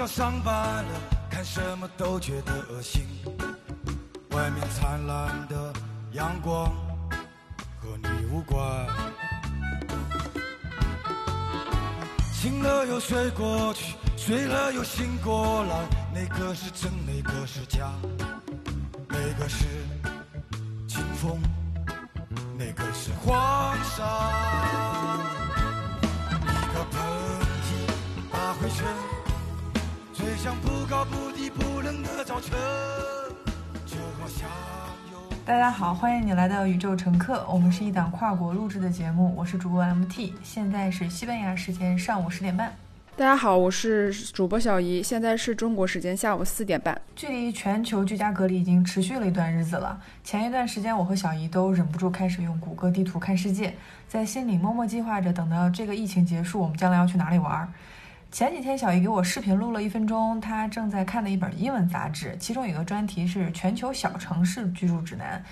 要上班了，看什么都觉得恶心。外面灿烂的阳光和你无关。醒了又睡过去，睡了又醒过来，哪个是真，哪个是假？哪个是清风，哪个是黄沙？吹向不高不低不冷的早晨，就好像。大家好，欢迎你来到宇宙乘客，我们是一档跨国录制的节目，我是主播 MT，现在是西班牙时间上午十点半。大家好，我是主播小姨，现在是中国时间下午四点半。距离全球居家隔离已经持续了一段日子了。前一段时间，我和小姨都忍不住开始用谷歌地图看世界，在心里默默计划着，等到这个疫情结束，我们将来要去哪里玩儿。前几天，小姨给我视频录了一分钟，她正在看的一本英文杂志，其中有个专题是全球小城市居住指南，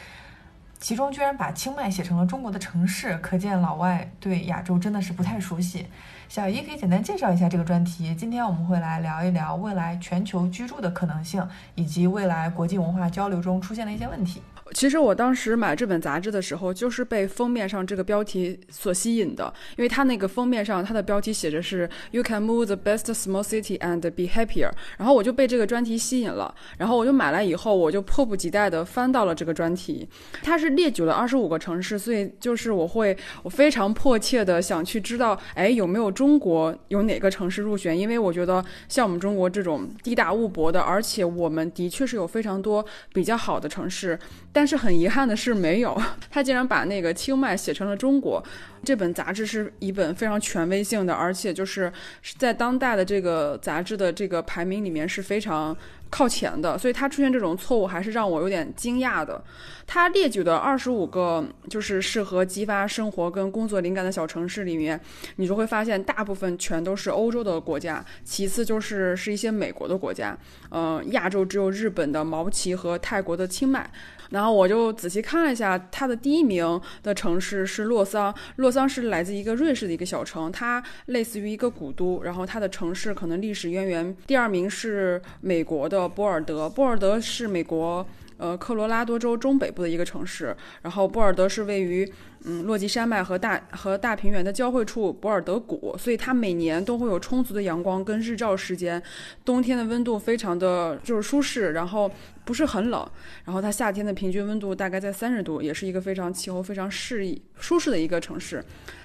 其中居然把清迈写成了中国的城市，可见老外对亚洲真的是不太熟悉。小姨可以简单介绍一下这个专题。今天我们会来聊一聊未来全球居住的可能性，以及未来国际文化交流中出现的一些问题。其实我当时买这本杂志的时候，就是被封面上这个标题所吸引的，因为它那个封面上它的标题写着是 “You can move the best small city and be happier”，然后我就被这个专题吸引了，然后我就买来以后，我就迫不及待的翻到了这个专题。它是列举了二十五个城市，所以就是我会我非常迫切的想去知道，哎，有没有中国有哪个城市入选？因为我觉得像我们中国这种地大物博的，而且我们的确是有非常多比较好的城市。但是很遗憾的是，没有 他竟然把那个清迈写成了中国。这本杂志是一本非常权威性的，而且就是在当代的这个杂志的这个排名里面是非常靠前的，所以他出现这种错误还是让我有点惊讶的。它列举的二十五个就是适合激发生活跟工作灵感的小城市里面，你就会发现大部分全都是欧洲的国家，其次就是是一些美国的国家，嗯，亚洲只有日本的毛奇和泰国的清迈。然后我就仔细看了一下，它的第一名的城市是洛桑。洛桑是来自一个瑞士的一个小城，它类似于一个古都。然后它的城市可能历史渊源。第二名是美国的波尔德，波尔德是美国呃科罗拉多州中北部的一个城市。然后波尔德是位于嗯落基山脉和大和大平原的交汇处博尔德谷，所以它每年都会有充足的阳光跟日照时间，冬天的温度非常的就是舒适，然后。不是很冷，然后它夏天的平均温度大概在三十度，也是一个非常气候非常适宜、舒适的一个城市。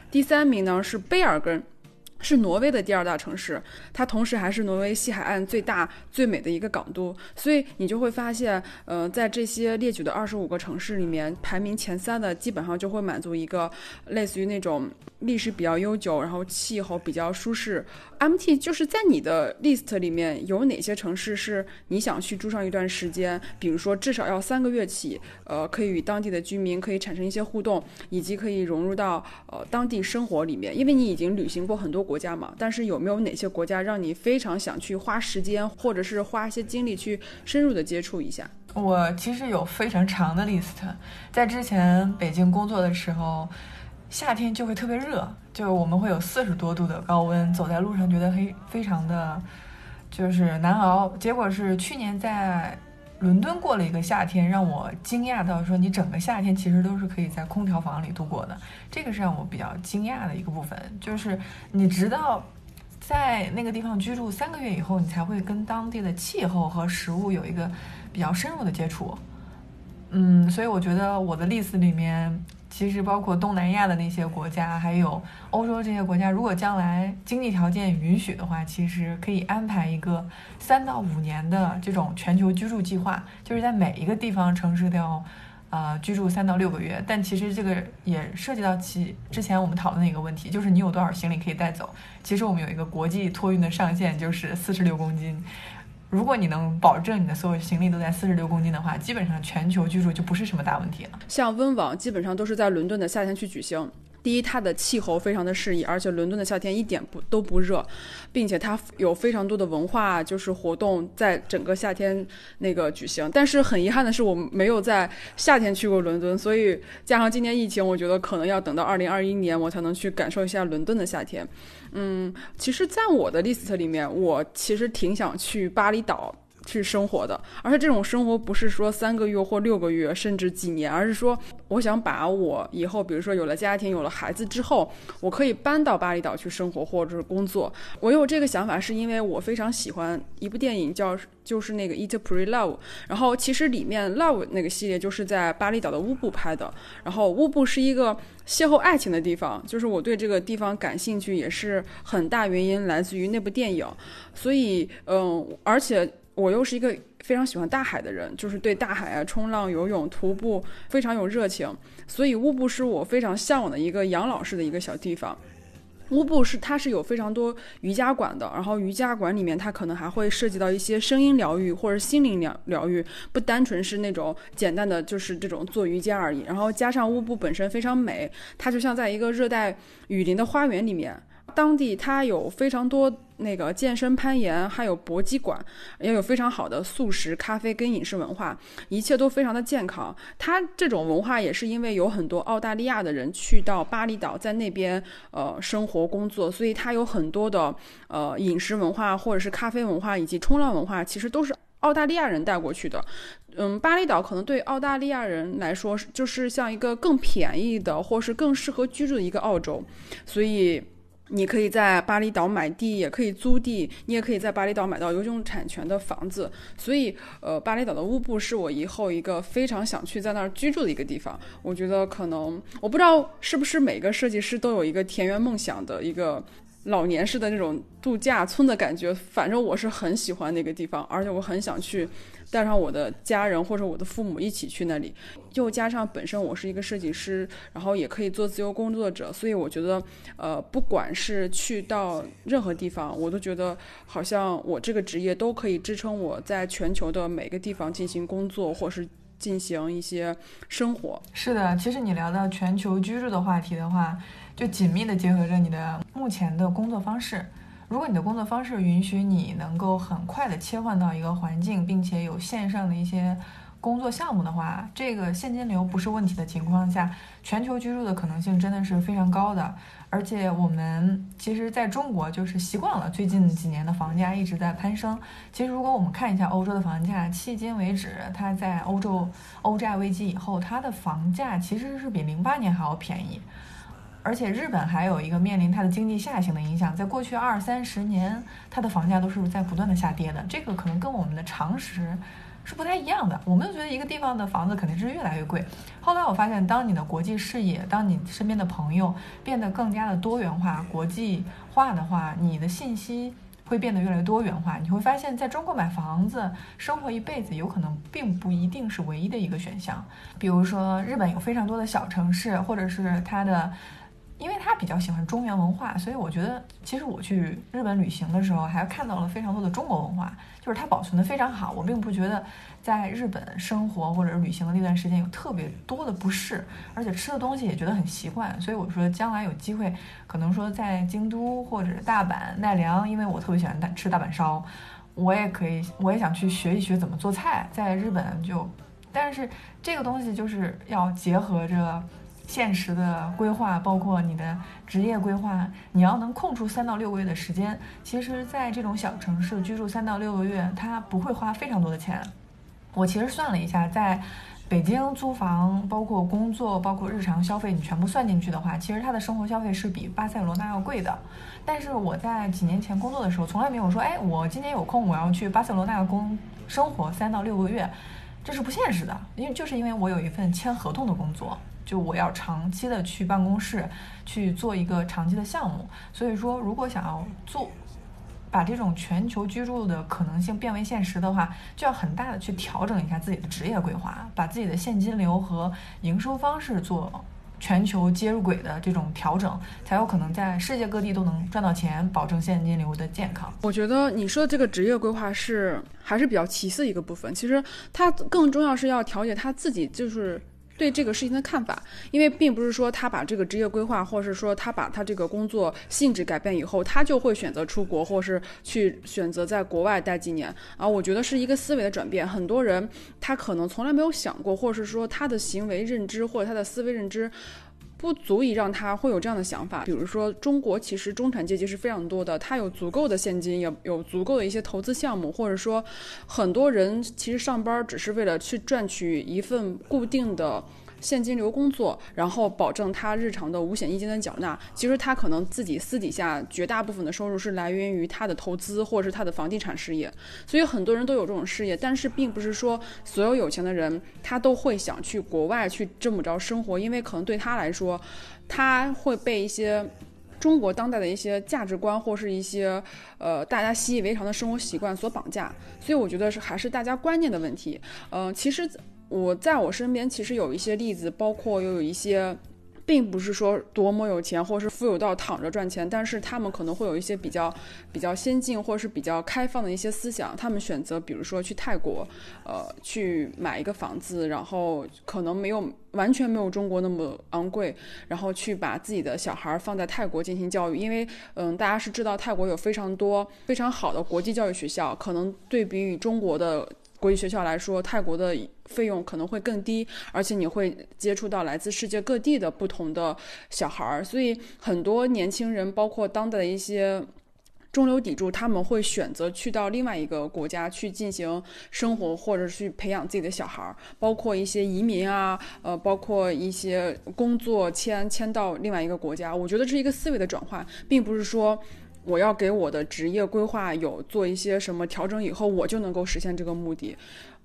第三名呢是贝尔根。是挪威的第二大城市，它同时还是挪威西海岸最大最美的一个港都，所以你就会发现，呃，在这些列举的二十五个城市里面，排名前三的基本上就会满足一个类似于那种历史比较悠久，然后气候比较舒适。MT 就是在你的 list 里面有哪些城市是你想去住上一段时间？比如说至少要三个月起，呃，可以与当地的居民可以产生一些互动，以及可以融入到呃当地生活里面，因为你已经旅行过很多国。国家嘛，但是有没有哪些国家让你非常想去花时间，或者是花一些精力去深入的接触一下？我其实有非常长的 list，在之前北京工作的时候，夏天就会特别热，就我们会有四十多度的高温，走在路上觉得非非常的，就是难熬。结果是去年在。伦敦过了一个夏天，让我惊讶到说，你整个夏天其实都是可以在空调房里度过的，这个是让我比较惊讶的一个部分。就是你直到在那个地方居住三个月以后，你才会跟当地的气候和食物有一个比较深入的接触。嗯，所以我觉得我的 list 里面。其实包括东南亚的那些国家，还有欧洲这些国家，如果将来经济条件允许的话，其实可以安排一个三到五年的这种全球居住计划，就是在每一个地方城市都要，呃，居住三到六个月。但其实这个也涉及到其之前我们讨论的一个问题，就是你有多少行李可以带走。其实我们有一个国际托运的上限，就是四十六公斤。如果你能保证你的所有行李都在四十六公斤的话，基本上全球居住就不是什么大问题了。像温网基本上都是在伦敦的夏天去举行。第一，它的气候非常的适宜，而且伦敦的夏天一点不都不热，并且它有非常多的文化就是活动在整个夏天那个举行。但是很遗憾的是，我没有在夏天去过伦敦，所以加上今年疫情，我觉得可能要等到二零二一年我才能去感受一下伦敦的夏天。嗯，其实，在我的 list 里面，我其实挺想去巴厘岛。去生活的，而且这种生活不是说三个月或六个月，甚至几年，而是说，我想把我以后，比如说有了家庭、有了孩子之后，我可以搬到巴厘岛去生活或者是工作。我有这个想法，是因为我非常喜欢一部电影，叫就是那个《Eat Pray Love》，然后其实里面 Love 那个系列就是在巴厘岛的乌布拍的，然后乌布是一个邂逅爱情的地方，就是我对这个地方感兴趣，也是很大原因来自于那部电影，所以嗯，而且。我又是一个非常喜欢大海的人，就是对大海啊、冲浪、游泳、徒步非常有热情，所以乌布是我非常向往的一个养老式的一个小地方。乌布是它是有非常多瑜伽馆的，然后瑜伽馆里面它可能还会涉及到一些声音疗愈或者心灵疗疗愈，不单纯是那种简单的就是这种做瑜伽而已。然后加上乌布本身非常美，它就像在一个热带雨林的花园里面。当地它有非常多那个健身、攀岩，还有搏击馆，也有非常好的素食、咖啡跟饮食文化，一切都非常的健康。它这种文化也是因为有很多澳大利亚的人去到巴厘岛，在那边呃生活工作，所以它有很多的呃饮食文化或者是咖啡文化以及冲浪文化，其实都是澳大利亚人带过去的。嗯，巴厘岛可能对澳大利亚人来说，就是像一个更便宜的，或是更适合居住的一个澳洲，所以。你可以在巴厘岛买地，也可以租地，你也可以在巴厘岛买到有种产权的房子。所以，呃，巴厘岛的乌布是我以后一个非常想去在那儿居住的一个地方。我觉得可能，我不知道是不是每个设计师都有一个田园梦想的一个老年式的那种度假村的感觉。反正我是很喜欢那个地方，而且我很想去。带上我的家人或者我的父母一起去那里，又加上本身我是一个设计师，然后也可以做自由工作者，所以我觉得，呃，不管是去到任何地方，我都觉得好像我这个职业都可以支撑我在全球的每个地方进行工作，或是进行一些生活。是的，其实你聊到全球居住的话题的话，就紧密的结合着你的目前的工作方式。如果你的工作方式允许你能够很快的切换到一个环境，并且有线上的一些工作项目的话，这个现金流不是问题的情况下，全球居住的可能性真的是非常高的。而且我们其实在中国就是习惯了最近几年的房价一直在攀升。其实如果我们看一下欧洲的房价，迄今为止，它在欧洲欧债危机以后，它的房价其实是比零八年还要便宜。而且日本还有一个面临它的经济下行的影响，在过去二三十年，它的房价都是在不断的下跌的。这个可能跟我们的常识是不太一样的。我们都觉得一个地方的房子肯定是越来越贵。后来我发现，当你的国际视野，当你身边的朋友变得更加的多元化、国际化的话，你的信息会变得越来越多元化。你会发现在中国买房子生活一辈子，有可能并不一定是唯一的一个选项。比如说，日本有非常多的小城市，或者是它的。因为他比较喜欢中原文化，所以我觉得其实我去日本旅行的时候，还看到了非常多的中国文化，就是它保存的非常好。我并不觉得在日本生活或者旅行的那段时间有特别多的不适，而且吃的东西也觉得很习惯。所以我说将来有机会，可能说在京都或者大阪、奈良，因为我特别喜欢大吃大阪烧，我也可以，我也想去学一学怎么做菜。在日本就，但是这个东西就是要结合着。现实的规划包括你的职业规划，你要能空出三到六个月的时间。其实，在这种小城市居住三到六个月，它不会花非常多的钱。我其实算了一下，在北京租房，包括工作，包括日常消费，你全部算进去的话，其实它的生活消费是比巴塞罗那要贵的。但是我在几年前工作的时候，从来没有说，哎，我今年有空，我要去巴塞罗那工生活三到六个月，这是不现实的。因为就是因为我有一份签合同的工作。就我要长期的去办公室去做一个长期的项目，所以说如果想要做把这种全球居住的可能性变为现实的话，就要很大的去调整一下自己的职业规划，把自己的现金流和营收方式做全球接入轨的这种调整，才有可能在世界各地都能赚到钱，保证现金流的健康。我觉得你说的这个职业规划是还是比较其次一个部分，其实它更重要是要调节他自己就是。对这个事情的看法，因为并不是说他把这个职业规划，或者是说他把他这个工作性质改变以后，他就会选择出国，或是去选择在国外待几年啊。我觉得是一个思维的转变。很多人他可能从来没有想过，或者是说他的行为认知或者他的思维认知。不足以让他会有这样的想法。比如说，中国其实中产阶级是非常多的，他有足够的现金，也有足够的一些投资项目，或者说，很多人其实上班只是为了去赚取一份固定的。现金流工作，然后保证他日常的五险一金的缴纳。其实他可能自己私底下绝大部分的收入是来源于他的投资或者是他的房地产事业。所以很多人都有这种事业，但是并不是说所有有钱的人他都会想去国外去这么着生活，因为可能对他来说，他会被一些中国当代的一些价值观或是一些呃大家习以为常的生活习惯所绑架。所以我觉得是还是大家观念的问题。嗯，其实。我在我身边其实有一些例子，包括又有一些，并不是说多么有钱，或是富有到躺着赚钱，但是他们可能会有一些比较比较先进或是比较开放的一些思想。他们选择，比如说去泰国，呃，去买一个房子，然后可能没有完全没有中国那么昂贵，然后去把自己的小孩放在泰国进行教育。因为，嗯，大家是知道泰国有非常多非常好的国际教育学校，可能对比于中国的。国际学校来说，泰国的费用可能会更低，而且你会接触到来自世界各地的不同的小孩儿，所以很多年轻人，包括当代的一些中流砥柱，他们会选择去到另外一个国家去进行生活，或者去培养自己的小孩儿，包括一些移民啊，呃，包括一些工作迁迁到另外一个国家。我觉得这是一个思维的转换，并不是说。我要给我的职业规划有做一些什么调整以后，我就能够实现这个目的。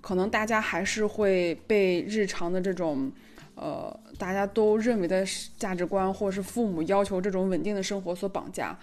可能大家还是会被日常的这种，呃，大家都认为的价值观，或者是父母要求这种稳定的生活所绑架。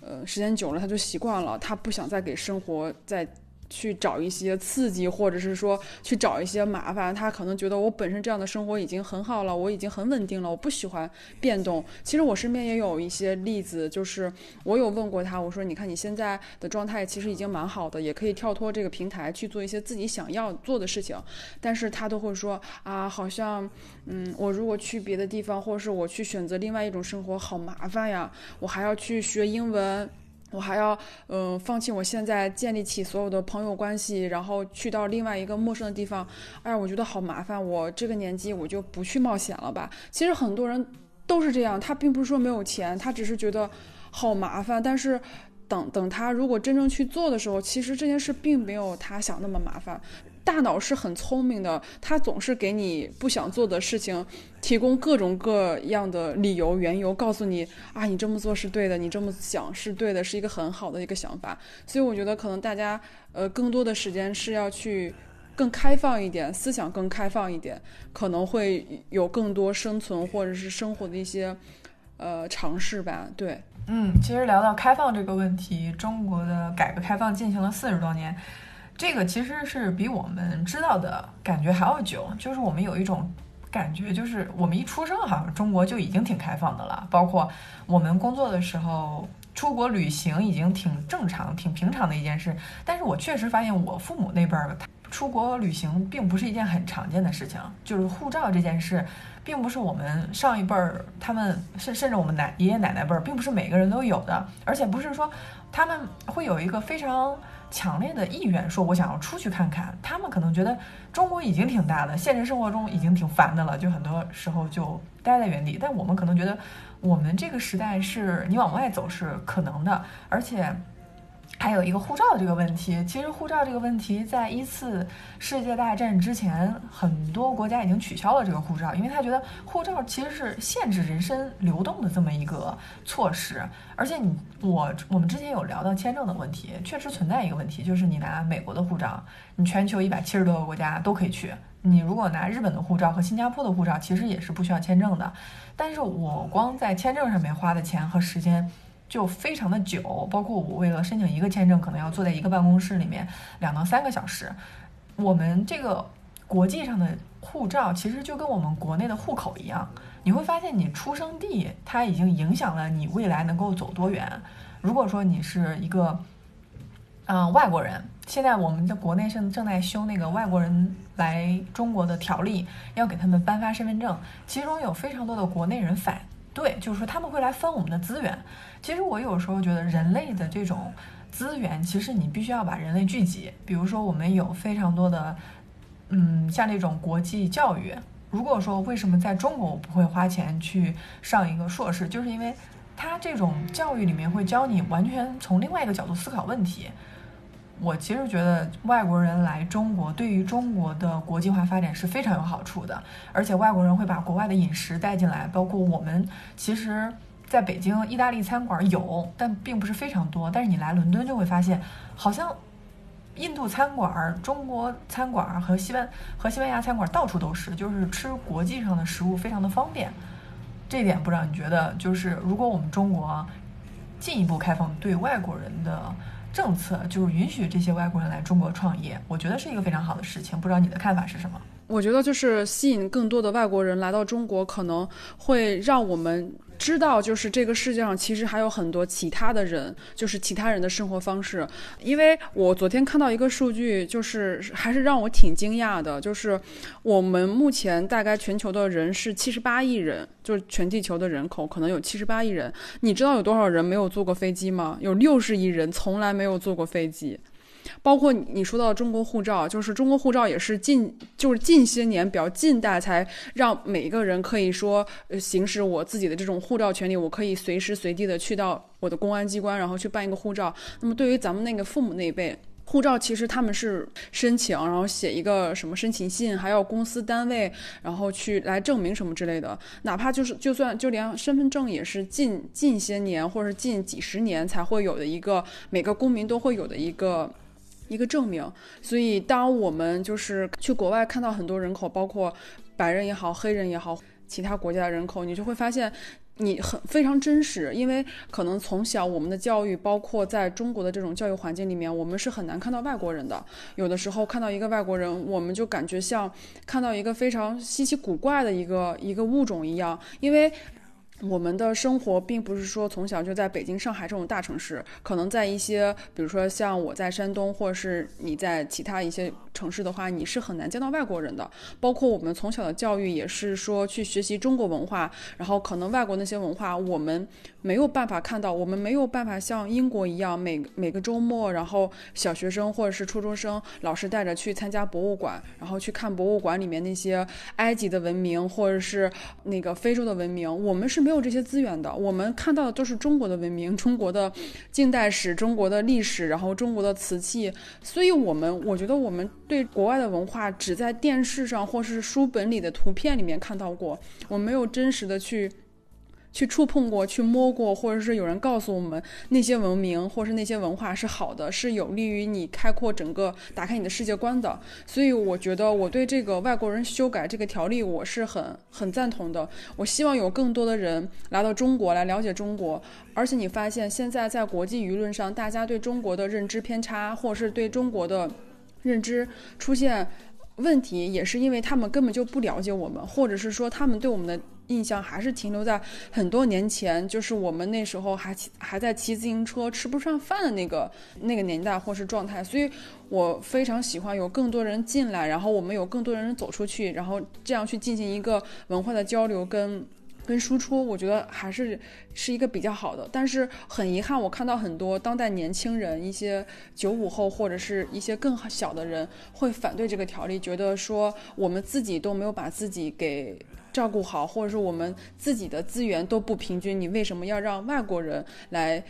呃，时间久了他就习惯了，他不想再给生活再。去找一些刺激，或者是说去找一些麻烦，他可能觉得我本身这样的生活已经很好了，我已经很稳定了，我不喜欢变动。其实我身边也有一些例子，就是我有问过他，我说你看你现在的状态其实已经蛮好的，也可以跳脱这个平台去做一些自己想要做的事情，但是他都会说啊，好像嗯，我如果去别的地方，或者是我去选择另外一种生活，好麻烦呀，我还要去学英文。我还要，嗯，放弃我现在建立起所有的朋友关系，然后去到另外一个陌生的地方，哎，我觉得好麻烦。我这个年纪，我就不去冒险了吧。其实很多人都是这样，他并不是说没有钱，他只是觉得好麻烦。但是等等，他如果真正去做的时候，其实这件事并没有他想那么麻烦。大脑是很聪明的，它总是给你不想做的事情提供各种各样的理由、缘由，告诉你啊，你这么做是对的，你这么想是对的，是一个很好的一个想法。所以我觉得可能大家呃更多的时间是要去更开放一点，思想更开放一点，可能会有更多生存或者是生活的一些呃尝试吧。对，嗯，其实聊到开放这个问题，中国的改革开放进行了四十多年。这个其实是比我们知道的感觉还要久，就是我们有一种感觉，就是我们一出生好像中国就已经挺开放的了，包括我们工作的时候出国旅行已经挺正常、挺平常的一件事。但是我确实发现我父母那辈儿出国旅行并不是一件很常见的事情，就是护照这件事，并不是我们上一辈儿他们甚甚至我们奶爷爷奶奶辈儿，并不是每个人都有的，而且不是说他们会有一个非常。强烈的意愿说，我想要出去看看。他们可能觉得中国已经挺大的，现实生活中已经挺烦的了，就很多时候就待在原地。但我们可能觉得，我们这个时代是你往外走是可能的，而且。还有一个护照这个问题，其实护照这个问题在一次世界大战之前，很多国家已经取消了这个护照，因为他觉得护照其实是限制人身流动的这么一个措施。而且你我我们之前有聊到签证的问题，确实存在一个问题，就是你拿美国的护照，你全球一百七十多个国家都可以去；你如果拿日本的护照和新加坡的护照，其实也是不需要签证的。但是我光在签证上面花的钱和时间。就非常的久，包括我为了申请一个签证，可能要坐在一个办公室里面两到三个小时。我们这个国际上的护照，其实就跟我们国内的户口一样，你会发现你出生地它已经影响了你未来能够走多远。如果说你是一个嗯外国人，现在我们的国内正正在修那个外国人来中国的条例，要给他们颁发身份证，其中有非常多的国内人反对，就是说他们会来分我们的资源。其实我有时候觉得人类的这种资源，其实你必须要把人类聚集。比如说我们有非常多的，嗯，像那种国际教育。如果说为什么在中国我不会花钱去上一个硕士，就是因为他这种教育里面会教你完全从另外一个角度思考问题。我其实觉得外国人来中国，对于中国的国际化发展是非常有好处的。而且外国人会把国外的饮食带进来，包括我们其实在北京意大利餐馆有，但并不是非常多。但是你来伦敦就会发现，好像印度餐馆、中国餐馆和西班和西班牙餐馆到处都是，就是吃国际上的食物非常的方便。这点不知道你觉得，就是如果我们中国进一步开放对外国人的。政策就是允许这些外国人来中国创业，我觉得是一个非常好的事情。不知道你的看法是什么？我觉得就是吸引更多的外国人来到中国，可能会让我们。知道，就是这个世界上其实还有很多其他的人，就是其他人的生活方式。因为我昨天看到一个数据，就是还是让我挺惊讶的，就是我们目前大概全球的人是七十八亿人，就是全地球的人口可能有七十八亿人。你知道有多少人没有坐过飞机吗？有六十亿人从来没有坐过飞机。包括你说到中国护照，就是中国护照也是近就是近些年比较近代才让每一个人可以说行使我自己的这种护照权利，我可以随时随地的去到我的公安机关，然后去办一个护照。那么对于咱们那个父母那一辈，护照其实他们是申请，然后写一个什么申请信，还要公司单位然后去来证明什么之类的。哪怕就是就算就连身份证也是近近些年或者近几十年才会有的一个每个公民都会有的一个。一个证明，所以当我们就是去国外看到很多人口，包括白人也好、黑人也好，其他国家的人口，你就会发现你很非常真实，因为可能从小我们的教育，包括在中国的这种教育环境里面，我们是很难看到外国人的。有的时候看到一个外国人，我们就感觉像看到一个非常稀奇古怪的一个一个物种一样，因为。我们的生活并不是说从小就在北京、上海这种大城市，可能在一些，比如说像我在山东，或者是你在其他一些城市的话，你是很难见到外国人的。包括我们从小的教育也是说去学习中国文化，然后可能外国那些文化我们没有办法看到，我们没有办法像英国一样每每个周末，然后小学生或者是初中生老师带着去参加博物馆，然后去看博物馆里面那些埃及的文明或者是那个非洲的文明，我们是。没有这些资源的，我们看到的都是中国的文明、中国的近代史、中国的历史，然后中国的瓷器。所以，我们我觉得我们对国外的文化只在电视上或是书本里的图片里面看到过，我没有真实的去。去触碰过去摸过，或者是有人告诉我们那些文明或者是那些文化是好的，是有利于你开阔整个、打开你的世界观的。所以我觉得我对这个外国人修改这个条例我是很很赞同的。我希望有更多的人来到中国来了解中国。而且你发现现在在国际舆论上，大家对中国的认知偏差，或者是对中国的认知出现问题，也是因为他们根本就不了解我们，或者是说他们对我们的。印象还是停留在很多年前，就是我们那时候还还在骑自行车吃不上饭的那个那个年代或是状态，所以我非常喜欢有更多人进来，然后我们有更多人走出去，然后这样去进行一个文化的交流跟跟输出，我觉得还是是一个比较好的。但是很遗憾，我看到很多当代年轻人，一些九五后或者是一些更小的人会反对这个条例，觉得说我们自己都没有把自己给。照顾好，或者是我们自己的资源都不平均，你为什么要让外国人来，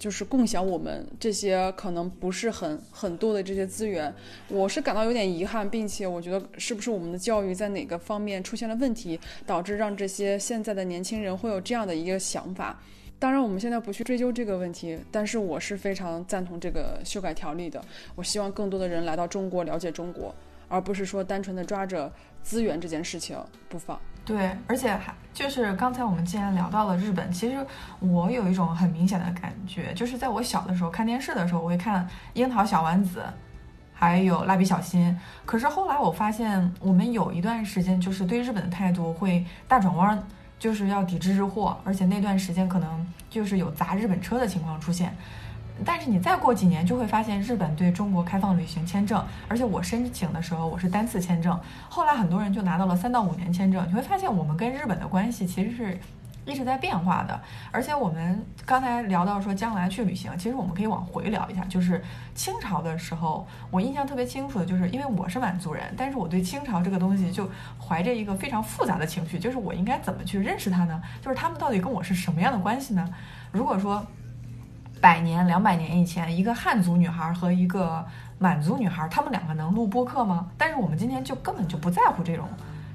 就是共享我们这些可能不是很很多的这些资源？我是感到有点遗憾，并且我觉得是不是我们的教育在哪个方面出现了问题，导致让这些现在的年轻人会有这样的一个想法？当然，我们现在不去追究这个问题，但是我是非常赞同这个修改条例的。我希望更多的人来到中国，了解中国。而不是说单纯的抓着资源这件事情不放。对，而且还就是刚才我们既然聊到了日本，其实我有一种很明显的感觉，就是在我小的时候看电视的时候，我会看《樱桃小丸子》，还有《蜡笔小新》。可是后来我发现，我们有一段时间就是对日本的态度会大转弯，就是要抵制日货，而且那段时间可能就是有砸日本车的情况出现。但是你再过几年就会发现，日本对中国开放旅行签证，而且我申请的时候我是单次签证，后来很多人就拿到了三到五年签证。你会发现，我们跟日本的关系其实是一直在变化的。而且我们刚才聊到说将来去旅行，其实我们可以往回聊一下，就是清朝的时候，我印象特别清楚的就是，因为我是满族人，但是我对清朝这个东西就怀着一个非常复杂的情绪，就是我应该怎么去认识他呢？就是他们到底跟我是什么样的关系呢？如果说。百年、两百年以前，一个汉族女孩和一个满族女孩，她们两个能录播客吗？但是我们今天就根本就不在乎这种，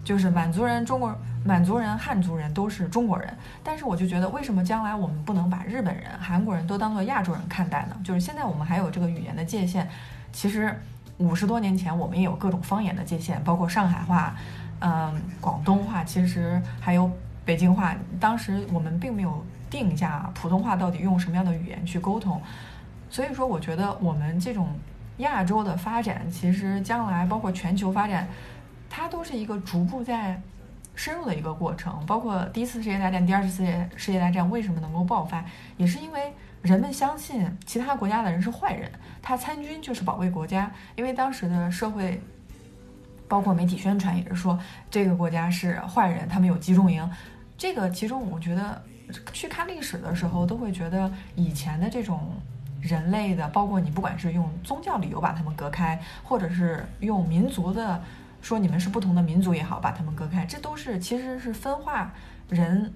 就是满族人、中国满族人、汉族人都是中国人。但是我就觉得，为什么将来我们不能把日本人、韩国人都当做亚洲人看待呢？就是现在我们还有这个语言的界限，其实五十多年前我们也有各种方言的界限，包括上海话、嗯广东话，其实还有北京话。当时我们并没有。定一下普通话到底用什么样的语言去沟通，所以说我觉得我们这种亚洲的发展，其实将来包括全球发展，它都是一个逐步在深入的一个过程。包括第一次世界大战、第二次世界世界大战为什么能够爆发，也是因为人们相信其他国家的人是坏人，他参军就是保卫国家。因为当时的社会，包括媒体宣传也是说这个国家是坏人，他们有集中营。这个其中我觉得。去看历史的时候，都会觉得以前的这种人类的，包括你不管是用宗教理由把他们隔开，或者是用民族的说你们是不同的民族也好，把他们隔开，这都是其实是分化人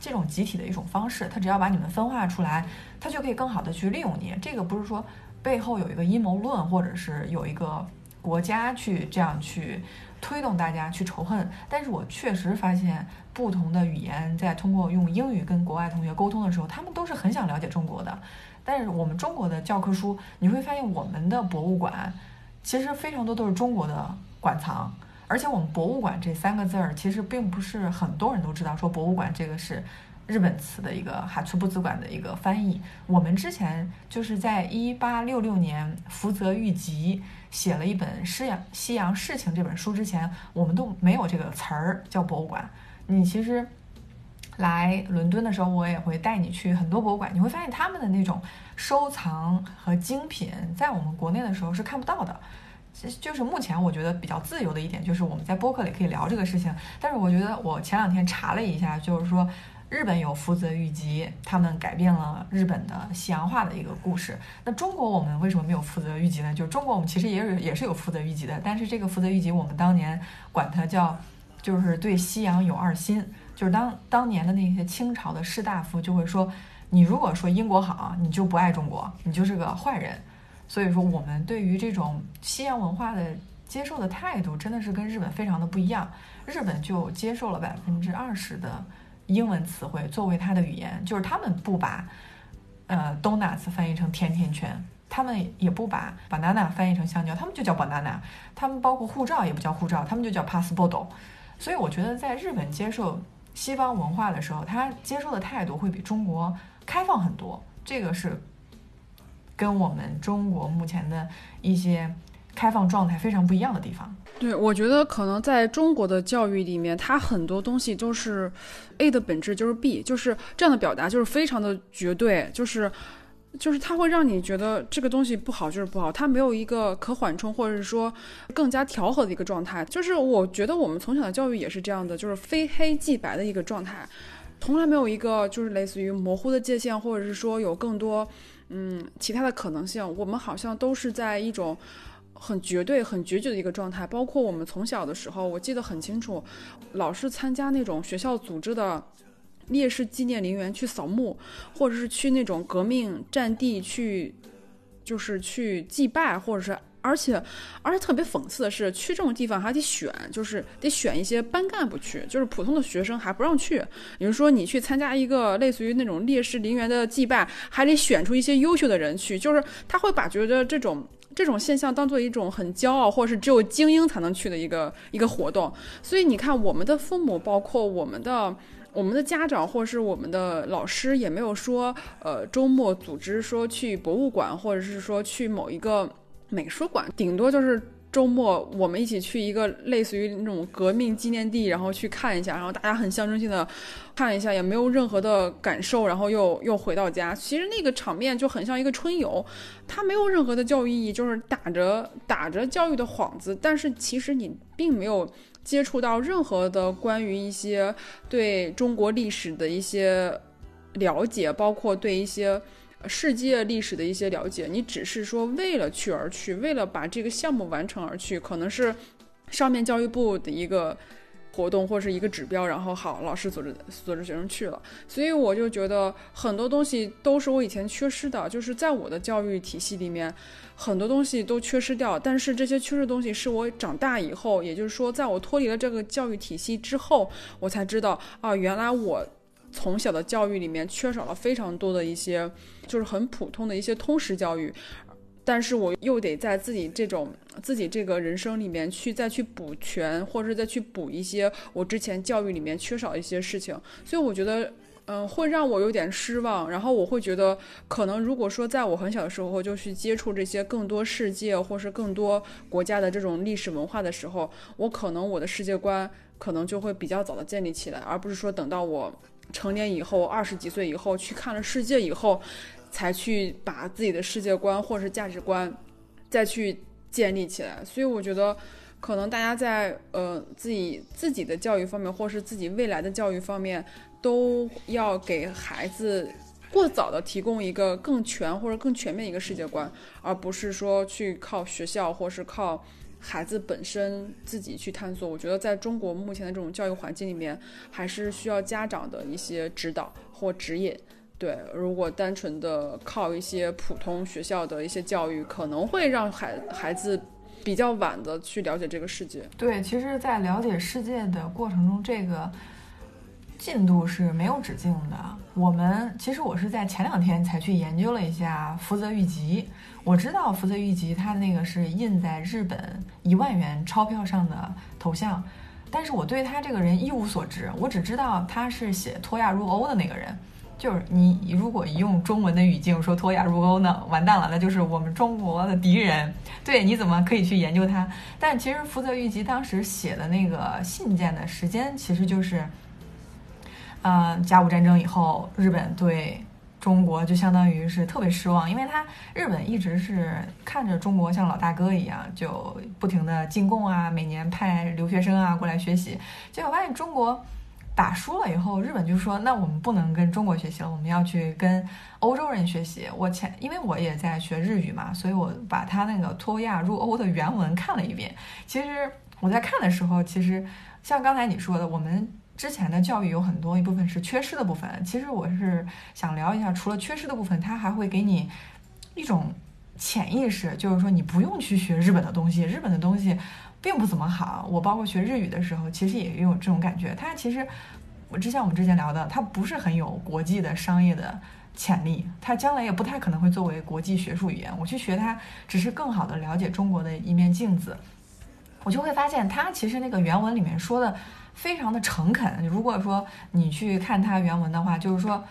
这种集体的一种方式。他只要把你们分化出来，他就可以更好的去利用你。这个不是说背后有一个阴谋论，或者是有一个国家去这样去。推动大家去仇恨，但是我确实发现不同的语言在通过用英语跟国外同学沟通的时候，他们都是很想了解中国的。但是我们中国的教科书，你会发现我们的博物馆其实非常多都是中国的馆藏，而且我们博物馆这三个字儿其实并不是很多人都知道，说博物馆这个是。日本词的一个哈粗布资馆的一个翻译，我们之前就是在一八六六年福泽谕吉写了一本《西洋西洋事情》这本书之前，我们都没有这个词儿叫博物馆。你其实来伦敦的时候，我也会带你去很多博物馆，你会发现他们的那种收藏和精品，在我们国内的时候是看不到的。其实就是目前我觉得比较自由的一点，就是我们在播客里可以聊这个事情。但是我觉得我前两天查了一下，就是说。日本有福泽谕吉，他们改变了日本的西洋化的一个故事。那中国我们为什么没有福泽谕吉呢？就是中国我们其实也有也是有福泽谕吉的，但是这个福泽谕吉我们当年管它叫，就是对西洋有二心。就是当当年的那些清朝的士大夫就会说，你如果说英国好，你就不爱中国，你就是个坏人。所以说我们对于这种西洋文化的接受的态度真的是跟日本非常的不一样。日本就接受了百分之二十的。英文词汇作为它的语言，就是他们不把呃 donuts 翻译成甜甜圈，他们也不把 banana 翻译成香蕉，他们就叫 banana。他们包括护照也不叫护照，他们就叫 passport。所以我觉得在日本接受西方文化的时候，他接受的态度会比中国开放很多。这个是跟我们中国目前的一些开放状态非常不一样的地方。对，我觉得可能在中国的教育里面，它很多东西都是 A 的本质就是 B，就是这样的表达，就是非常的绝对，就是就是它会让你觉得这个东西不好就是不好，它没有一个可缓冲或者是说更加调和的一个状态。就是我觉得我们从小的教育也是这样的，就是非黑即白的一个状态，从来没有一个就是类似于模糊的界限，或者是说有更多嗯其他的可能性。我们好像都是在一种。很绝对、很决绝的一个状态，包括我们从小的时候，我记得很清楚，老是参加那种学校组织的烈士纪念陵园去扫墓，或者是去那种革命战地去，就是去祭拜，或者是而且而且特别讽刺的是，去这种地方还得选，就是得选一些班干部去，就是普通的学生还不让去。比如说你去参加一个类似于那种烈士陵园的祭拜，还得选出一些优秀的人去，就是他会把觉得这种。这种现象当做一种很骄傲，或者是只有精英才能去的一个一个活动。所以你看，我们的父母，包括我们的我们的家长，或者是我们的老师，也没有说，呃，周末组织说去博物馆，或者是说去某一个美术馆，顶多就是。周末我们一起去一个类似于那种革命纪念地，然后去看一下，然后大家很象征性的看一下，也没有任何的感受，然后又又回到家。其实那个场面就很像一个春游，它没有任何的教育意义，就是打着打着教育的幌子，但是其实你并没有接触到任何的关于一些对中国历史的一些了解，包括对一些。世界历史的一些了解，你只是说为了去而去，为了把这个项目完成而去，可能是上面教育部的一个活动或者是一个指标，然后好，老师组织组织学生去了。所以我就觉得很多东西都是我以前缺失的，就是在我的教育体系里面，很多东西都缺失掉。但是这些缺失东西是我长大以后，也就是说，在我脱离了这个教育体系之后，我才知道啊，原来我。从小的教育里面缺少了非常多的一些，就是很普通的一些通识教育，但是我又得在自己这种自己这个人生里面去再去补全，或者是再去补一些我之前教育里面缺少一些事情，所以我觉得，嗯，会让我有点失望。然后我会觉得，可能如果说在我很小的时候就去接触这些更多世界或是更多国家的这种历史文化的时候，我可能我的世界观可能就会比较早的建立起来，而不是说等到我。成年以后，二十几岁以后去看了世界以后，才去把自己的世界观或者是价值观再去建立起来。所以我觉得，可能大家在呃自己自己的教育方面，或是自己未来的教育方面，都要给孩子过早的提供一个更全或者更全面一个世界观，而不是说去靠学校或是靠。孩子本身自己去探索，我觉得在中国目前的这种教育环境里面，还是需要家长的一些指导或指引。对，如果单纯的靠一些普通学校的一些教育，可能会让孩孩子比较晚的去了解这个世界。对，其实，在了解世界的过程中，这个进度是没有止境的。我们其实我是在前两天才去研究了一下福泽谕吉。我知道福泽谕吉，他那个是印在日本一万元钞票上的头像，但是我对他这个人一无所知，我只知道他是写脱亚入欧的那个人。就是你如果一用中文的语境说脱亚入欧呢，完蛋了，那就是我们中国的敌人。对，你怎么可以去研究他？但其实福泽谕吉当时写的那个信件的时间，其实就是，呃，甲午战争以后，日本对。中国就相当于是特别失望，因为他日本一直是看着中国像老大哥一样，就不停的进贡啊，每年派留学生啊过来学习。结果发现中国打输了以后，日本就说：“那我们不能跟中国学习了，我们要去跟欧洲人学习。”我前因为我也在学日语嘛，所以我把他那个脱亚入欧的原文看了一遍。其实我在看的时候，其实像刚才你说的，我们。之前的教育有很多一部分是缺失的部分，其实我是想聊一下，除了缺失的部分，它还会给你一种潜意识，就是说你不用去学日本的东西，日本的东西并不怎么好。我包括学日语的时候，其实也有这种感觉。它其实我之前我们之前聊的，它不是很有国际的商业的潜力，它将来也不太可能会作为国际学术语言。我去学它，只是更好的了解中国的一面镜子。我就会发现，它其实那个原文里面说的。非常的诚恳。如果说你去看他原文的话，就是说，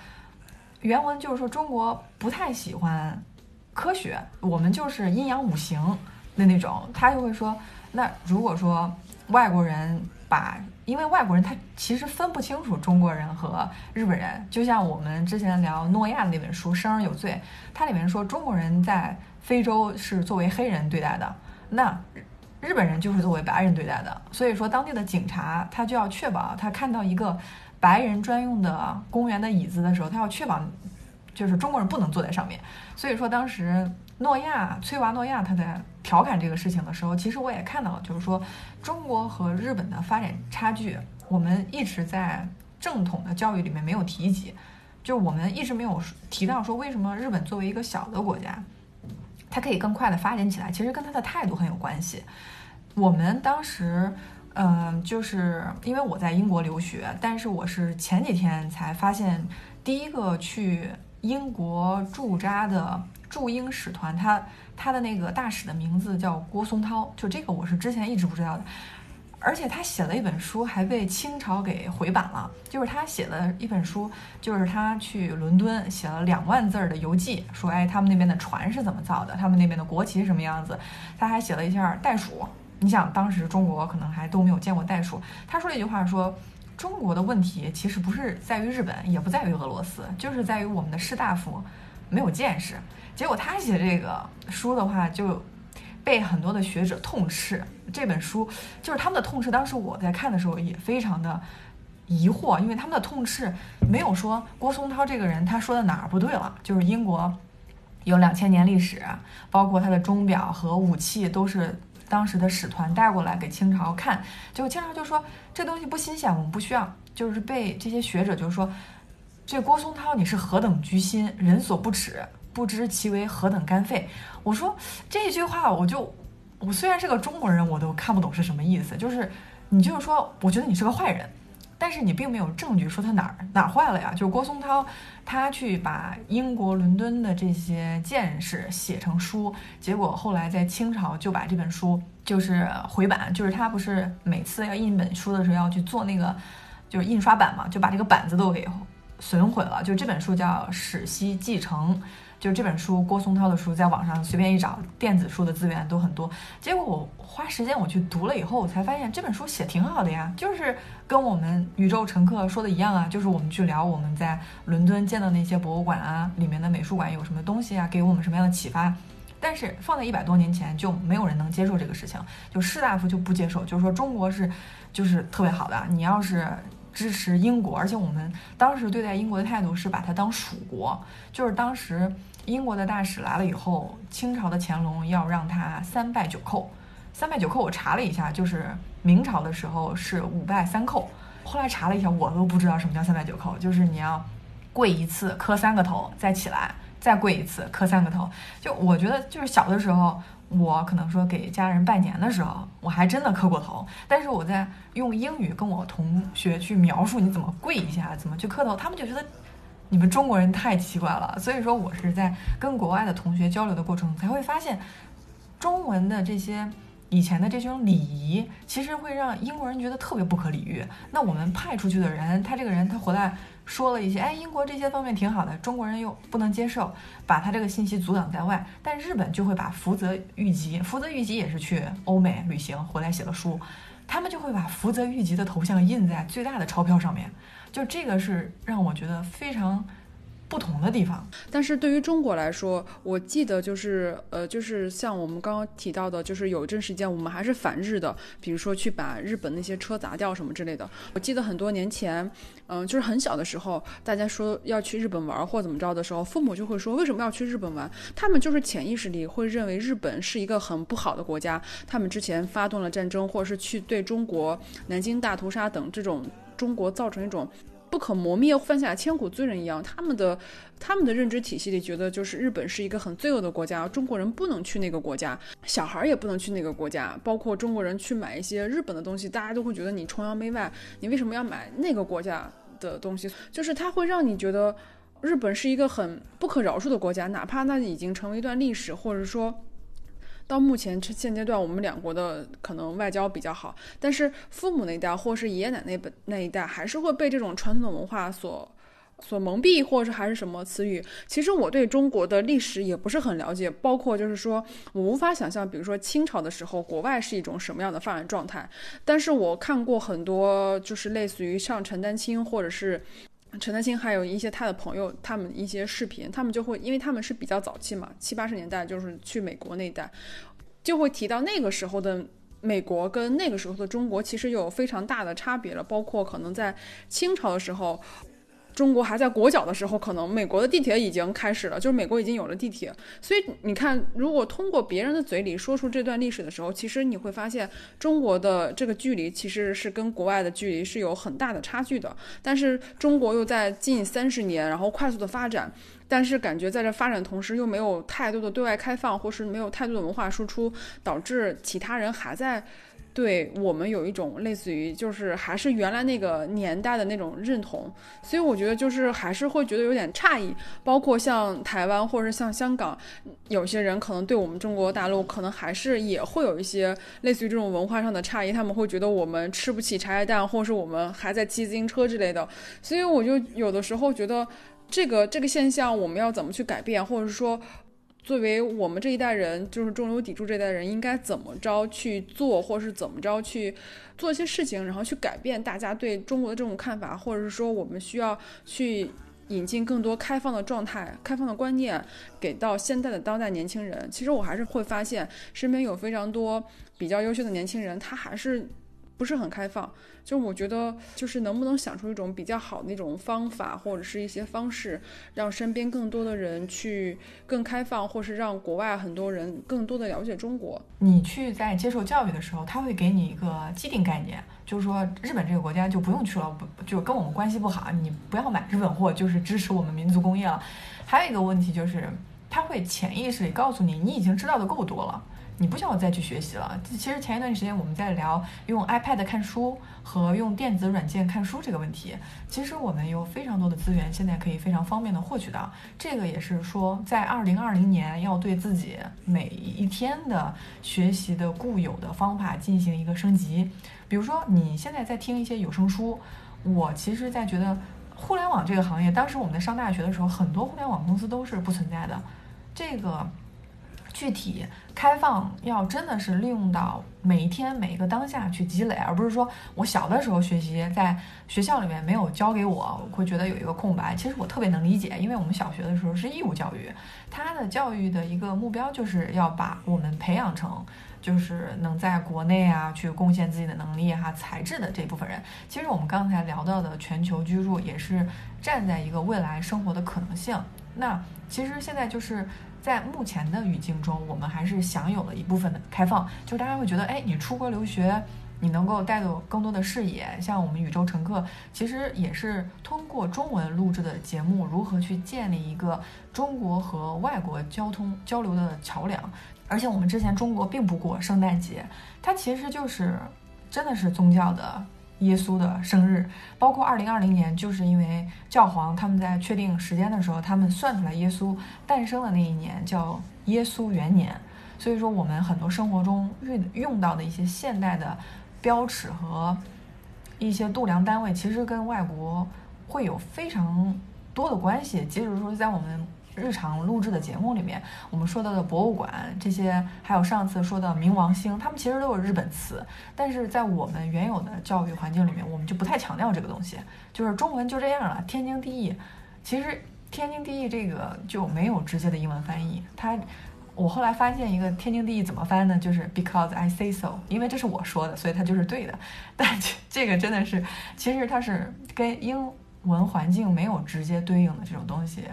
原文就是说中国不太喜欢科学，我们就是阴阳五行的那种。他就会说，那如果说外国人把，因为外国人他其实分不清楚中国人和日本人，就像我们之前聊诺亚的那本书《生而有罪》，它里面说中国人在非洲是作为黑人对待的，那。日本人就是作为白人对待的，所以说当地的警察他就要确保他看到一个白人专用的公园的椅子的时候，他要确保就是中国人不能坐在上面。所以说当时诺亚崔娃诺亚他在调侃这个事情的时候，其实我也看到了，就是说中国和日本的发展差距，我们一直在正统的教育里面没有提及，就我们一直没有提到说为什么日本作为一个小的国家。它可以更快的发展起来，其实跟他的态度很有关系。我们当时，嗯，就是因为我在英国留学，但是我是前几天才发现，第一个去英国驻扎的驻英使团，他他的那个大使的名字叫郭松涛，就这个我是之前一直不知道的。而且他写了一本书，还被清朝给回版了。就是他写了一本书，就是他去伦敦写了两万字儿的游记，说哎，他们那边的船是怎么造的，他们那边的国旗是什么样子。他还写了一下袋鼠。你想，当时中国可能还都没有见过袋鼠。他说了一句话，说中国的问题其实不是在于日本，也不在于俄罗斯，就是在于我们的士大夫没有见识。结果他写这个书的话，就被很多的学者痛斥。这本书就是他们的痛斥。当时我在看的时候也非常的疑惑，因为他们的痛斥没有说郭松涛这个人他说的哪儿不对了。就是英国有两千年历史，包括他的钟表和武器都是当时的使团带过来给清朝看。结果清朝就说这东西不新鲜，我们不需要。就是被这些学者就是说，这郭松涛你是何等居心，人所不齿，不知其为何等干废。我说这句话我就。我虽然是个中国人，我都看不懂是什么意思。就是你就是说，我觉得你是个坏人，但是你并没有证据说他哪儿哪儿坏了呀。就是郭松涛他去把英国伦敦的这些见识写成书，结果后来在清朝就把这本书就是回版，就是他不是每次要印本书的时候要去做那个就是印刷版嘛，就把这个板子都给损毁了。就这本书叫《史西继承》。就这本书，郭松涛的书，在网上随便一找，电子书的资源都很多。结果我花时间我去读了以后，我才发现这本书写挺好的呀，就是跟我们宇宙乘客说的一样啊，就是我们去聊我们在伦敦见到那些博物馆啊，里面的美术馆有什么东西啊，给我们什么样的启发。但是放在一百多年前，就没有人能接受这个事情，就士大夫就不接受，就是说中国是就是特别好的，你要是。支持英国，而且我们当时对待英国的态度是把它当属国，就是当时英国的大使来了以后，清朝的乾隆要让他三拜九叩。三拜九叩我查了一下，就是明朝的时候是五拜三叩，后来查了一下，我都不知道什么叫三拜九叩，就是你要跪一次，磕三个头，再起来，再跪一次，磕三个头。就我觉得，就是小的时候。我可能说给家人拜年的时候，我还真的磕过头。但是我在用英语跟我同学去描述你怎么跪一下，怎么去磕头，他们就觉得你们中国人太奇怪了。所以说我是在跟国外的同学交流的过程中，才会发现中文的这些以前的这种礼仪，其实会让英国人觉得特别不可理喻。那我们派出去的人，他这个人他回来。说了一些，哎，英国这些方面挺好的，中国人又不能接受，把他这个信息阻挡在外。但日本就会把福泽谕吉，福泽谕吉也是去欧美旅行回来写了书，他们就会把福泽谕吉的头像印在最大的钞票上面，就这个是让我觉得非常。不同的地方，但是对于中国来说，我记得就是呃，就是像我们刚刚提到的，就是有一阵时间我们还是反日的，比如说去把日本那些车砸掉什么之类的。我记得很多年前，嗯，就是很小的时候，大家说要去日本玩或怎么着的时候，父母就会说为什么要去日本玩？他们就是潜意识里会认为日本是一个很不好的国家，他们之前发动了战争，或者是去对中国南京大屠杀等这种中国造成一种。不可磨灭、犯下千古罪人一样，他们的他们的认知体系里觉得，就是日本是一个很罪恶的国家，中国人不能去那个国家，小孩也不能去那个国家，包括中国人去买一些日本的东西，大家都会觉得你崇洋媚外，你为什么要买那个国家的东西？就是它会让你觉得日本是一个很不可饶恕的国家，哪怕那已经成为一段历史，或者说。到目前现阶段，我们两国的可能外交比较好，但是父母那一代或是爷爷奶奶本那一代，还是会被这种传统的文化所所蒙蔽，或者是还是什么词语。其实我对中国的历史也不是很了解，包括就是说我无法想象，比如说清朝的时候，国外是一种什么样的发展状态。但是我看过很多，就是类似于像陈丹青或者是。陈丹青还有一些他的朋友，他们一些视频，他们就会，因为他们是比较早期嘛，七八十年代就是去美国那一代，就会提到那个时候的美国跟那个时候的中国其实有非常大的差别了，包括可能在清朝的时候。中国还在裹脚的时候，可能美国的地铁已经开始了，就是美国已经有了地铁。所以你看，如果通过别人的嘴里说出这段历史的时候，其实你会发现中国的这个距离其实是跟国外的距离是有很大的差距的。但是中国又在近三十年，然后快速的发展，但是感觉在这发展同时又没有太多的对外开放，或是没有太多的文化输出，导致其他人还在。对我们有一种类似于就是还是原来那个年代的那种认同，所以我觉得就是还是会觉得有点诧异。包括像台湾或者是像香港，有些人可能对我们中国大陆可能还是也会有一些类似于这种文化上的诧异，他们会觉得我们吃不起茶叶蛋，或者是我们还在骑自行车之类的。所以我就有的时候觉得这个这个现象我们要怎么去改变，或者说。作为我们这一代人，就是中流砥柱这代人，应该怎么着去做，或是怎么着去做一些事情，然后去改变大家对中国的这种看法，或者是说我们需要去引进更多开放的状态、开放的观念，给到现在的当代年轻人。其实我还是会发现，身边有非常多比较优秀的年轻人，他还是不是很开放。就我觉得，就是能不能想出一种比较好的那种方法，或者是一些方式，让身边更多的人去更开放，或是让国外很多人更多的了解中国。你去在接受教育的时候，他会给你一个既定概念，就是说日本这个国家就不用去了，不就跟我们关系不好，你不要买日本货，就是支持我们民族工业了。还有一个问题就是，他会潜意识里告诉你，你已经知道的够多了。你不想要再去学习了。其实前一段时间我们在聊用 iPad 看书和用电子软件看书这个问题。其实我们有非常多的资源，现在可以非常方便的获取到。这个也是说，在2020年要对自己每一天的学习的固有的方法进行一个升级。比如说你现在在听一些有声书，我其实在觉得互联网这个行业，当时我们在上大学的时候，很多互联网公司都是不存在的。这个。具体开放要真的是利用到每一天每一个当下去积累，而不是说我小的时候学习在学校里面没有教给我，我会觉得有一个空白。其实我特别能理解，因为我们小学的时候是义务教育，它的教育的一个目标就是要把我们培养成就是能在国内啊去贡献自己的能力哈才智的这部分人。其实我们刚才聊到的全球居住也是站在一个未来生活的可能性。那其实现在就是。在目前的语境中，我们还是享有了一部分的开放，就大家会觉得，哎，你出国留学，你能够带走更多的视野。像我们宇宙乘客，其实也是通过中文录制的节目，如何去建立一个中国和外国交通交流的桥梁。而且我们之前中国并不过圣诞节，它其实就是真的是宗教的。耶稣的生日，包括二零二零年，就是因为教皇他们在确定时间的时候，他们算出来耶稣诞生的那一年叫耶稣元年。所以说，我们很多生活中用用到的一些现代的标尺和一些度量单位，其实跟外国会有非常多的关系。即使说在我们。日常录制的节目里面，我们说到的博物馆这些，还有上次说的冥王星，他们其实都是日本词。但是在我们原有的教育环境里面，我们就不太强调这个东西，就是中文就这样了，天经地义。其实天经地义这个就没有直接的英文翻译。它，我后来发现一个天经地义怎么翻呢？就是 because I say so，因为这是我说的，所以它就是对的。但这个真的是，其实它是跟英文环境没有直接对应的这种东西。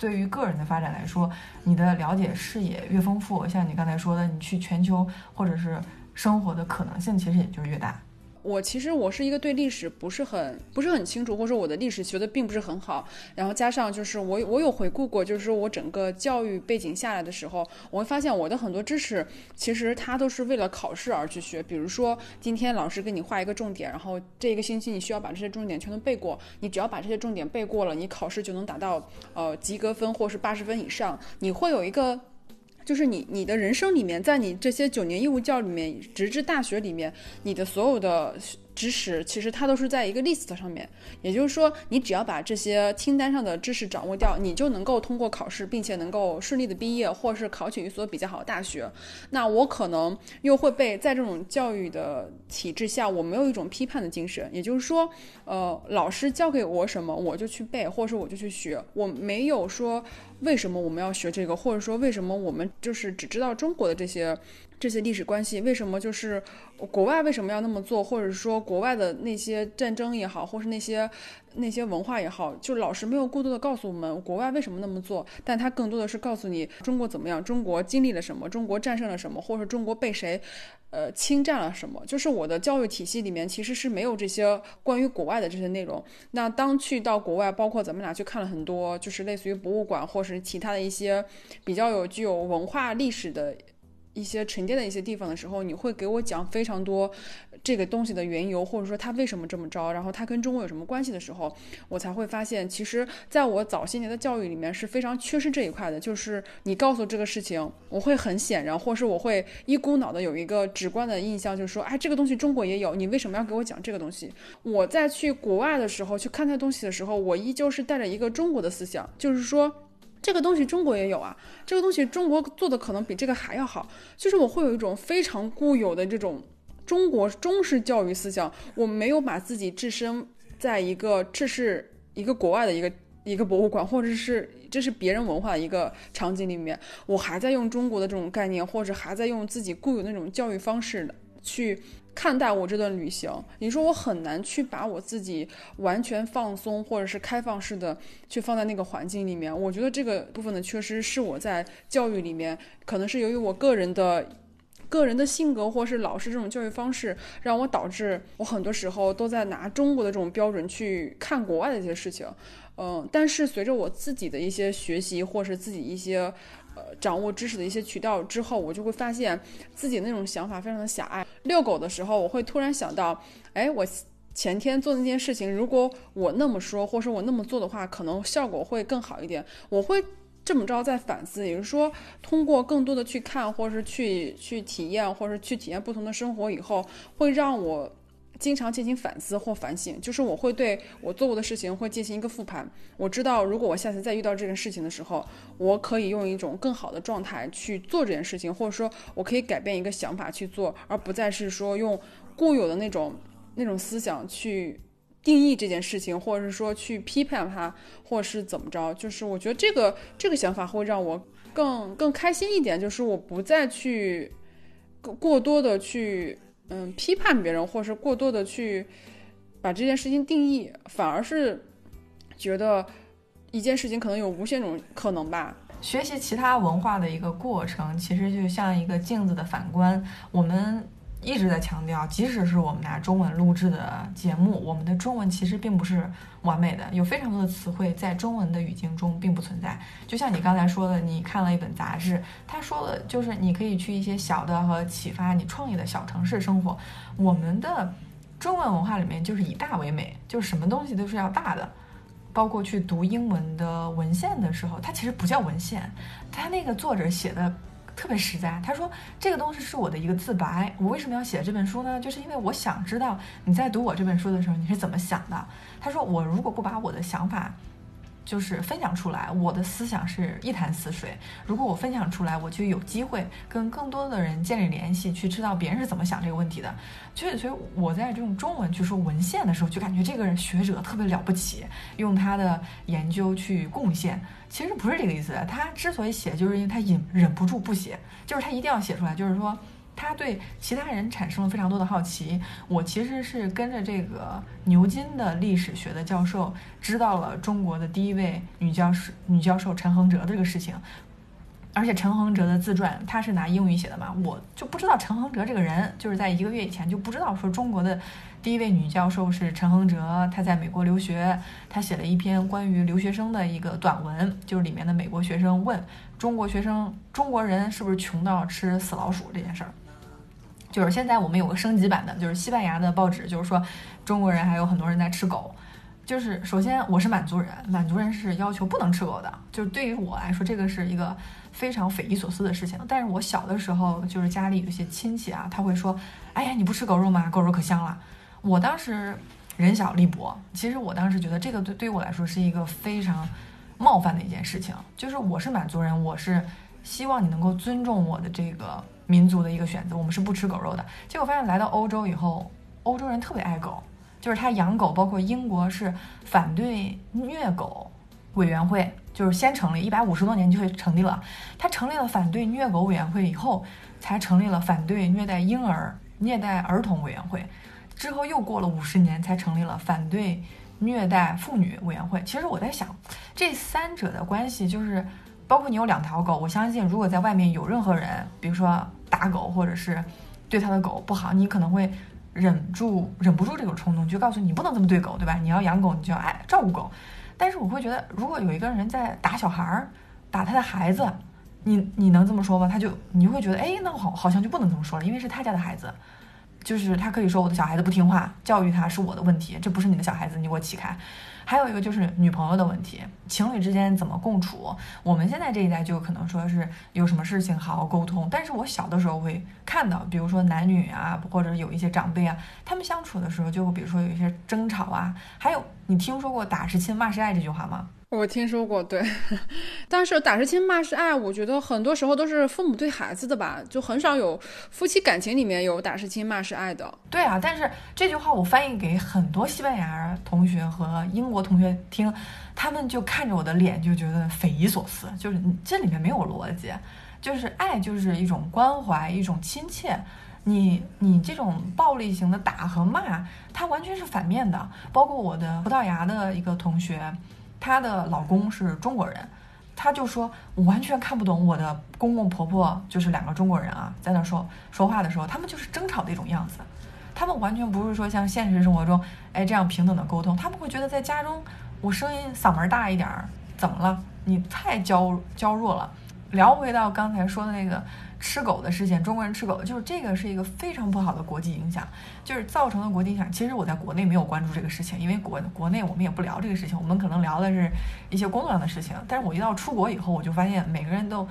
对于个人的发展来说，你的了解视野越丰富，像你刚才说的，你去全球或者是生活的可能性，其实也就越大。我其实我是一个对历史不是很不是很清楚，或者说我的历史学的并不是很好。然后加上就是我我有回顾过，就是说我整个教育背景下来的时候，我会发现我的很多知识其实它都是为了考试而去学。比如说今天老师给你画一个重点，然后这一个星期你需要把这些重点全都背过。你只要把这些重点背过了，你考试就能达到呃及格分或是八十分以上。你会有一个。就是你，你的人生里面，在你这些九年义务教育里面，直至大学里面，你的所有的。知识其实它都是在一个 list 上面，也就是说，你只要把这些清单上的知识掌握掉，你就能够通过考试，并且能够顺利的毕业，或是考取一所比较好的大学。那我可能又会被在这种教育的体制下，我没有一种批判的精神，也就是说，呃，老师教给我什么，我就去背，或者说我就去学，我没有说为什么我们要学这个，或者说为什么我们就是只知道中国的这些。这些历史关系为什么就是国外为什么要那么做，或者说国外的那些战争也好，或是那些那些文化也好，就老师没有过多的告诉我们国外为什么那么做，但他更多的是告诉你中国怎么样，中国经历了什么，中国战胜了什么，或者中国被谁呃侵占了什么。就是我的教育体系里面其实是没有这些关于国外的这些内容。那当去到国外，包括咱们俩去看了很多，就是类似于博物馆或是其他的一些比较有具有文化历史的。一些沉淀的一些地方的时候，你会给我讲非常多这个东西的缘由，或者说它为什么这么着，然后它跟中国有什么关系的时候，我才会发现，其实在我早些年的教育里面是非常缺失这一块的。就是你告诉这个事情，我会很显然，或是我会一股脑的有一个直观的印象，就是说，哎，这个东西中国也有，你为什么要给我讲这个东西？我在去国外的时候去看待东西的时候，我依旧是带着一个中国的思想，就是说。这个东西中国也有啊，这个东西中国做的可能比这个还要好，就是我会有一种非常固有的这种中国中式教育思想，我没有把自己置身在一个这是一个国外的一个一个博物馆，或者是这是别人文化的一个场景里面，我还在用中国的这种概念，或者还在用自己固有那种教育方式去。看待我这段旅行，你说我很难去把我自己完全放松或者是开放式的去放在那个环境里面。我觉得这个部分的缺失是我在教育里面，可能是由于我个人的个人的性格，或是老师这种教育方式，让我导致我很多时候都在拿中国的这种标准去看国外的一些事情。嗯，但是随着我自己的一些学习，或是自己一些。掌握知识的一些渠道之后，我就会发现自己那种想法非常的狭隘。遛狗的时候，我会突然想到，哎，我前天做那件事情，如果我那么说，或者说我那么做的话，可能效果会更好一点。我会这么着在反思，也就是说，通过更多的去看，或者是去去体验，或者是去体验不同的生活以后，会让我。经常进行反思或反省，就是我会对我做过的事情会进行一个复盘。我知道，如果我下次再遇到这件事情的时候，我可以用一种更好的状态去做这件事情，或者说我可以改变一个想法去做，而不再是说用固有的那种那种思想去定义这件事情，或者是说去批判它，或者是怎么着。就是我觉得这个这个想法会让我更更开心一点，就是我不再去过多的去。嗯，批判别人，或是过多的去把这件事情定义，反而是觉得一件事情可能有无限种可能吧。学习其他文化的一个过程，其实就像一个镜子的反观，我们。一直在强调，即使是我们拿中文录制的节目，我们的中文其实并不是完美的，有非常多的词汇在中文的语境中并不存在。就像你刚才说的，你看了一本杂志，他说的就是你可以去一些小的和启发你创意的小城市生活。我们的中文文化里面就是以大为美，就是什么东西都是要大的，包括去读英文的文献的时候，它其实不叫文献，它那个作者写的。特别实在，他说这个东西是我的一个自白。我为什么要写这本书呢？就是因为我想知道你在读我这本书的时候你是怎么想的。他说我如果不把我的想法。就是分享出来，我的思想是一潭死水。如果我分享出来，我就有机会跟更多的人建立联系，去知道别人是怎么想这个问题的。所以，所以我在这种中文去说文献的时候，就感觉这个人学者特别了不起，用他的研究去贡献。其实不是这个意思。他之所以写，就是因为他忍忍不住不写，就是他一定要写出来，就是说。他对其他人产生了非常多的好奇。我其实是跟着这个牛津的历史学的教授，知道了中国的第一位女教师女教授陈恒哲这个事情。而且陈恒哲的自传，他是拿英语写的嘛，我就不知道陈恒哲这个人，就是在一个月以前就不知道说中国的第一位女教授是陈恒哲，她在美国留学，她写了一篇关于留学生的一个短文，就是里面的美国学生问中国学生，中国人是不是穷到吃死老鼠这件事儿。就是现在我们有个升级版的，就是西班牙的报纸，就是说中国人还有很多人在吃狗。就是首先我是满族人，满族人是要求不能吃狗的。就是对于我来说，这个是一个非常匪夷所思的事情。但是我小的时候，就是家里有些亲戚啊，他会说：“哎呀，你不吃狗肉吗？狗肉可香了。”我当时人小力薄，其实我当时觉得这个对对于我来说是一个非常冒犯的一件事情。就是我是满族人，我是希望你能够尊重我的这个。民族的一个选择，我们是不吃狗肉的。结果发现来到欧洲以后，欧洲人特别爱狗，就是他养狗，包括英国是反对虐狗委员会，就是先成立一百五十多年就会成立了。他成立了反对虐狗委员会以后，才成立了反对虐待婴儿、虐待儿童委员会。之后又过了五十年，才成立了反对虐待妇女委员会。其实我在想，这三者的关系就是，包括你有两条狗，我相信如果在外面有任何人，比如说。打狗，或者是对他的狗不好，你可能会忍住、忍不住这种冲动，就告诉你不能这么对狗，对吧？你要养狗，你就要爱照顾狗。但是我会觉得，如果有一个人在打小孩儿、打他的孩子，你你能这么说吗？他就你会觉得，哎，那好好像就不能这么说了，因为是他家的孩子，就是他可以说我的小孩子不听话，教育他是我的问题，这不是你的小孩子，你给我起开。还有一个就是女朋友的问题，情侣之间怎么共处？我们现在这一代就可能说是有什么事情好好沟通，但是我小的时候会看到，比如说男女啊，或者有一些长辈啊，他们相处的时候就，比如说有一些争吵啊。还有，你听说过“打是亲，骂是爱”这句话吗？我听说过，对，但是打是亲，骂是爱，我觉得很多时候都是父母对孩子的吧，就很少有夫妻感情里面有打是亲，骂是爱的。对啊，但是这句话我翻译给很多西班牙同学和英国同学听，他们就看着我的脸就觉得匪夷所思，就是这里面没有逻辑，就是爱就是一种关怀，一种亲切，你你这种暴力型的打和骂，它完全是反面的。包括我的葡萄牙的一个同学。她的老公是中国人，她就说，我完全看不懂我的公公婆婆就是两个中国人啊，在那说说话的时候，他们就是争吵的一种样子，他们完全不是说像现实生活中，哎这样平等的沟通，他们会觉得在家中我声音嗓门大一点儿，怎么了？你太娇娇弱了。聊回到刚才说的那个。吃狗的事情，中国人吃狗，就是这个是一个非常不好的国际影响，就是造成的国际影响。其实我在国内没有关注这个事情，因为国国内我们也不聊这个事情，我们可能聊的是一些工作上的事情。但是我一到出国以后，我就发现每个人都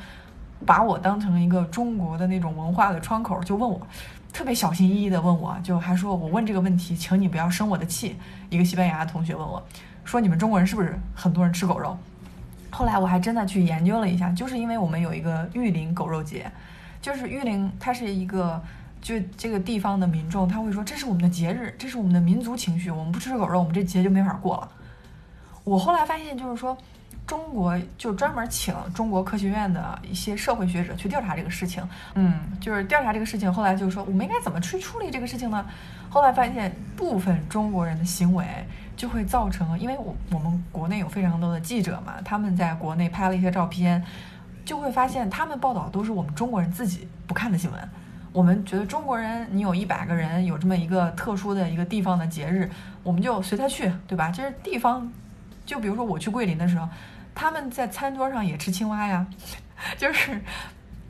把我当成一个中国的那种文化的窗口，就问我，特别小心翼翼的问我，就还说我问这个问题，请你不要生我的气。一个西班牙同学问我，说你们中国人是不是很多人吃狗肉？后来我还真的去研究了一下，就是因为我们有一个玉林狗肉节。就是玉林，它是一个，就这个地方的民众，他会说这是我们的节日，这是我们的民族情绪，我们不吃狗肉，我们这节就没法过了。我后来发现，就是说，中国就专门请中国科学院的一些社会学者去调查这个事情，嗯，就是调查这个事情。后来就是说，我们应该怎么去处理这个事情呢？后来发现，部分中国人的行为就会造成，因为我我们国内有非常多的记者嘛，他们在国内拍了一些照片。就会发现，他们报道都是我们中国人自己不看的新闻。我们觉得中国人，你有一百个人有这么一个特殊的一个地方的节日，我们就随他去，对吧？就是地方。就比如说我去桂林的时候，他们在餐桌上也吃青蛙呀，就是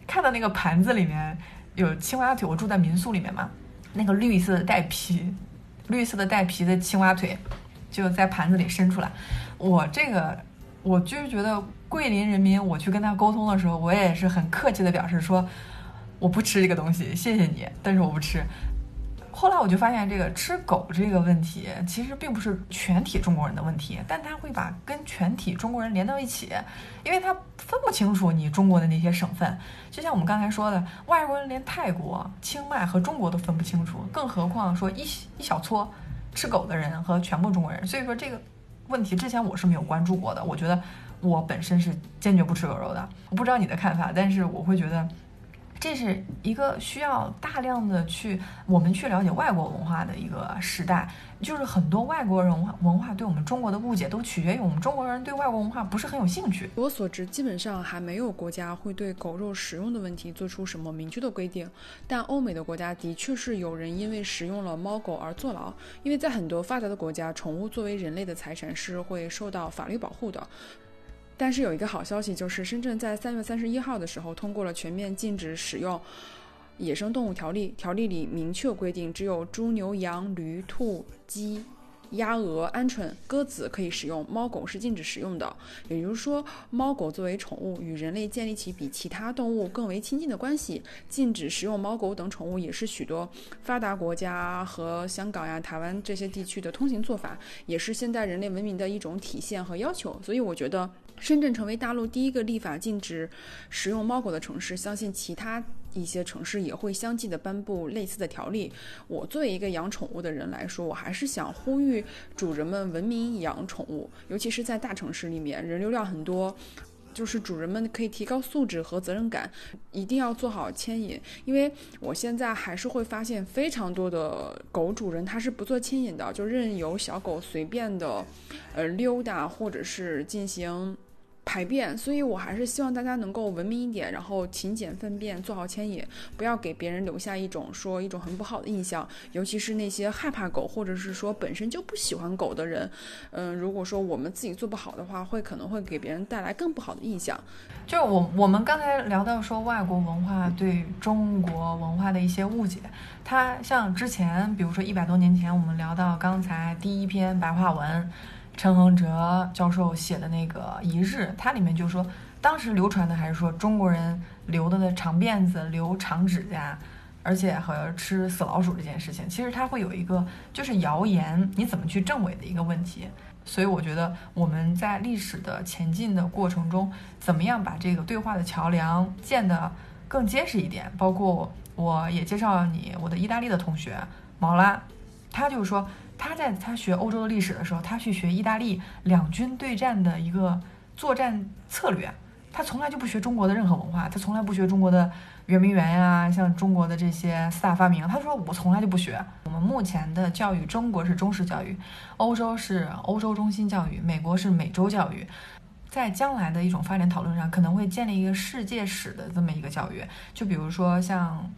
看到那个盘子里面有青蛙腿。我住在民宿里面嘛，那个绿色的带皮、绿色的带皮的青蛙腿就在盘子里伸出来。我这个。我就是觉得桂林人民，我去跟他沟通的时候，我也是很客气的表示说，我不吃这个东西，谢谢你，但是我不吃。后来我就发现，这个吃狗这个问题，其实并不是全体中国人的问题，但他会把跟全体中国人连到一起，因为他分不清楚你中国的那些省份。就像我们刚才说的，外国人连泰国、清迈和中国都分不清楚，更何况说一一小撮吃狗的人和全部中国人。所以说这个。问题之前我是没有关注过的，我觉得我本身是坚决不吃狗肉的。我不知道你的看法，但是我会觉得这是一个需要大量的去我们去了解外国文化的一个时代。就是很多外国人文化对我们中国的误解，都取决于我们中国人对外国文化不是很有兴趣。我所知，基本上还没有国家会对狗肉食用的问题做出什么明确的规定。但欧美的国家的确是有人因为食用了猫狗而坐牢，因为在很多发达的国家，宠物作为人类的财产是会受到法律保护的。但是有一个好消息，就是深圳在三月三十一号的时候通过了全面禁止使用。野生动物条例条例里明确规定，只有猪、牛、羊、驴、兔、鸡、鸭、鹅、鹌鹑、鸽子可以使用，猫狗是禁止使用的。也就是说，猫狗作为宠物，与人类建立起比其他动物更为亲近的关系。禁止食用猫狗等宠物，也是许多发达国家和香港呀、台湾这些地区的通行做法，也是现代人类文明的一种体现和要求。所以，我觉得深圳成为大陆第一个立法禁止食用猫狗的城市，相信其他。一些城市也会相继的颁布类似的条例。我作为一个养宠物的人来说，我还是想呼吁主人们文明养宠物，尤其是在大城市里面，人流量很多，就是主人们可以提高素质和责任感，一定要做好牵引。因为我现在还是会发现非常多的狗主人他是不做牵引的，就任由小狗随便的，呃溜达或者是进行。排便，所以我还是希望大家能够文明一点，然后勤俭粪便，做好牵引，不要给别人留下一种说一种很不好的印象，尤其是那些害怕狗或者是说本身就不喜欢狗的人，嗯，如果说我们自己做不好的话，会可能会给别人带来更不好的印象。就我我们刚才聊到说外国文化对中国文化的一些误解，它像之前比如说一百多年前我们聊到刚才第一篇白话文。陈恒哲教授写的那个《一日》，它里面就说，当时流传的还是说中国人留的那长辫子、留长指甲，而且和吃死老鼠这件事情，其实它会有一个就是谣言，你怎么去证伪的一个问题。所以我觉得我们在历史的前进的过程中，怎么样把这个对话的桥梁建得更结实一点？包括我也介绍你我的意大利的同学毛拉，他就说。他在他学欧洲的历史的时候，他去学意大利两军对战的一个作战策略。他从来就不学中国的任何文化，他从来不学中国的圆明园呀，像中国的这些四大发明。他说我从来就不学。我们目前的教育，中国是中式教育，欧洲是欧洲中心教育，美国是美洲教育。在将来的一种发展讨论上，可能会建立一个世界史的这么一个教育。就比如说像。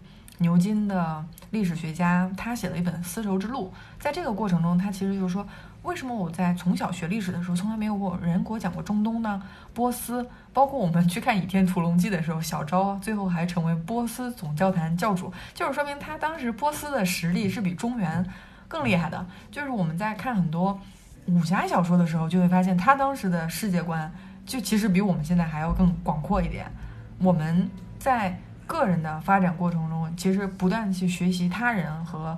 牛津的历史学家，他写了一本《丝绸之路》。在这个过程中，他其实就是说，为什么我在从小学历史的时候，从来没有过人给我讲过中东呢？波斯，包括我们去看《倚天屠龙记》的时候，小昭最后还成为波斯总教坛教主，就是说明他当时波斯的实力是比中原更厉害的。就是我们在看很多武侠小说的时候，就会发现他当时的世界观，就其实比我们现在还要更广阔一点。我们在。个人的发展过程中，其实不断去学习他人和，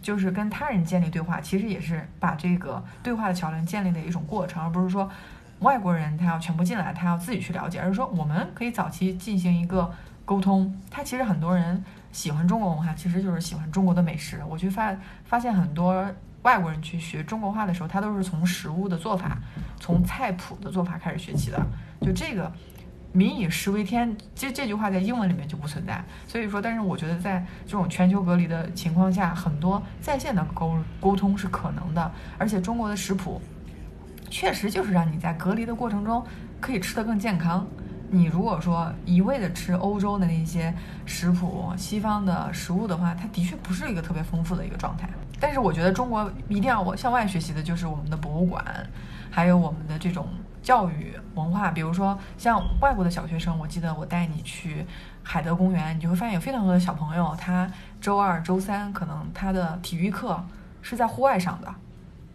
就是跟他人建立对话，其实也是把这个对话的桥梁建立的一种过程，而不是说外国人他要全部进来，他要自己去了解，而是说我们可以早期进行一个沟通。他其实很多人喜欢中国文化，其实就是喜欢中国的美食。我去发发现很多外国人去学中国话的时候，他都是从食物的做法，从菜谱的做法开始学起的。就这个。民以食为天，这这句话在英文里面就不存在。所以说，但是我觉得在这种全球隔离的情况下，很多在线的沟沟通是可能的。而且中国的食谱，确实就是让你在隔离的过程中可以吃得更健康。你如果说一味的吃欧洲的那些食谱、西方的食物的话，它的确不是一个特别丰富的一个状态。但是我觉得中国一定要我向外学习的就是我们的博物馆，还有我们的这种。教育文化，比如说像外国的小学生，我记得我带你去海德公园，你就会发现有非常多的小朋友，他周二、周三可能他的体育课是在户外上的。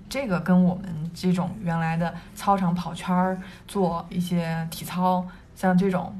这个跟我们这种原来的操场跑圈儿、做一些体操，像这种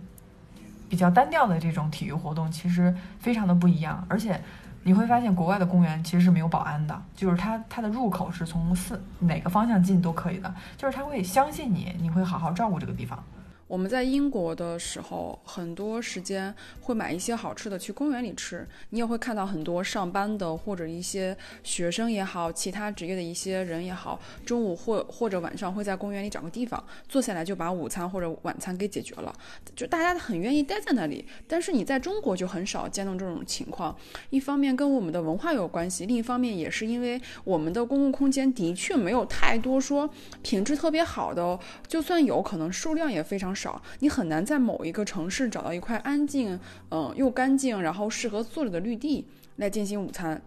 比较单调的这种体育活动，其实非常的不一样，而且。你会发现，国外的公园其实是没有保安的，就是它它的入口是从四哪个方向进都可以的，就是他会相信你，你会好好照顾这个地方。我们在英国的时候，很多时间会买一些好吃的去公园里吃。你也会看到很多上班的或者一些学生也好，其他职业的一些人也好，中午或或者晚上会在公园里找个地方坐下来，就把午餐或者晚餐给解决了。就大家很愿意待在那里。但是你在中国就很少见到这种情况。一方面跟我们的文化有关系，另一方面也是因为我们的公共空间的确没有太多说品质特别好的，就算有可能数量也非常少。少，你很难在某一个城市找到一块安静，嗯，又干净，然后适合坐着的绿地来进行午餐，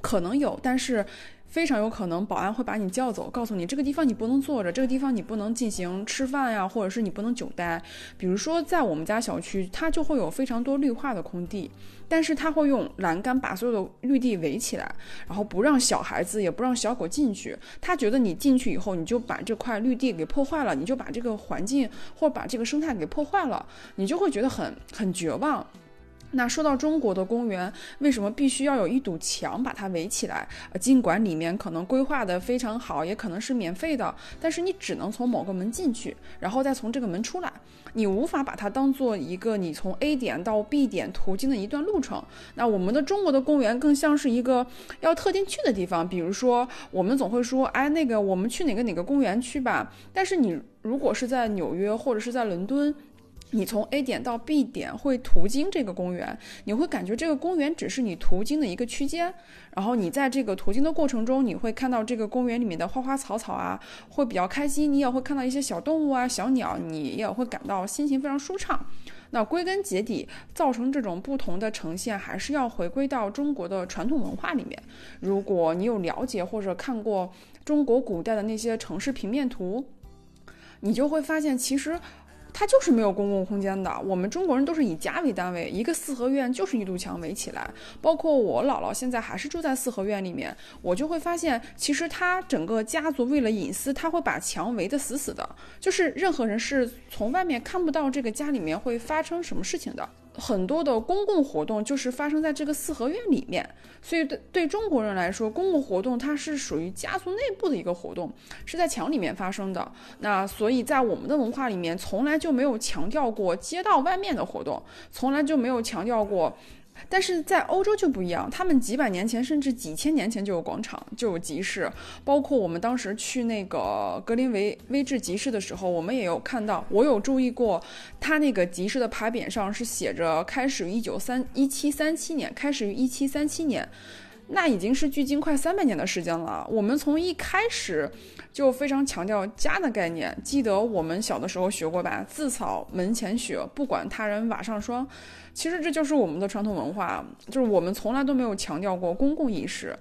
可能有，但是。非常有可能，保安会把你叫走，告诉你这个地方你不能坐着，这个地方你不能进行吃饭呀，或者是你不能久待。比如说，在我们家小区，它就会有非常多绿化的空地，但是它会用栏杆把所有的绿地围起来，然后不让小孩子也不让小狗进去。他觉得你进去以后，你就把这块绿地给破坏了，你就把这个环境或把这个生态给破坏了，你就会觉得很很绝望。那说到中国的公园，为什么必须要有一堵墙把它围起来？呃，尽管里面可能规划的非常好，也可能是免费的，但是你只能从某个门进去，然后再从这个门出来，你无法把它当做一个你从 A 点到 B 点途经的一段路程。那我们的中国的公园更像是一个要特定去的地方，比如说我们总会说，哎，那个我们去哪个哪个公园去吧。但是你如果是在纽约或者是在伦敦。你从 A 点到 B 点会途经这个公园，你会感觉这个公园只是你途经的一个区间。然后你在这个途经的过程中，你会看到这个公园里面的花花草草啊，会比较开心。你也会看到一些小动物啊、小鸟，你也会感到心情非常舒畅。那归根结底，造成这种不同的呈现，还是要回归到中国的传统文化里面。如果你有了解或者看过中国古代的那些城市平面图，你就会发现，其实。它就是没有公共空间的。我们中国人都是以家为单位，一个四合院就是一堵墙围起来。包括我姥姥现在还是住在四合院里面，我就会发现，其实他整个家族为了隐私，他会把墙围得死死的，就是任何人是从外面看不到这个家里面会发生什么事情的。很多的公共活动就是发生在这个四合院里面，所以对对中国人来说，公共活动它是属于家族内部的一个活动，是在墙里面发生的。那所以在我们的文化里面，从来就没有强调过街道外面的活动，从来就没有强调过。但是在欧洲就不一样，他们几百年前甚至几千年前就有广场，就有集市。包括我们当时去那个格林维威治集市的时候，我们也有看到，我有注意过，他那个集市的牌匾上是写着开始于一九三一七三七年，开始于一七三七年。那已经是距今快三百年的时间了。我们从一开始就非常强调家的概念。记得我们小的时候学过吧？“自扫门前雪，不管他人瓦上霜。”其实这就是我们的传统文化，就是我们从来都没有强调过公共意识。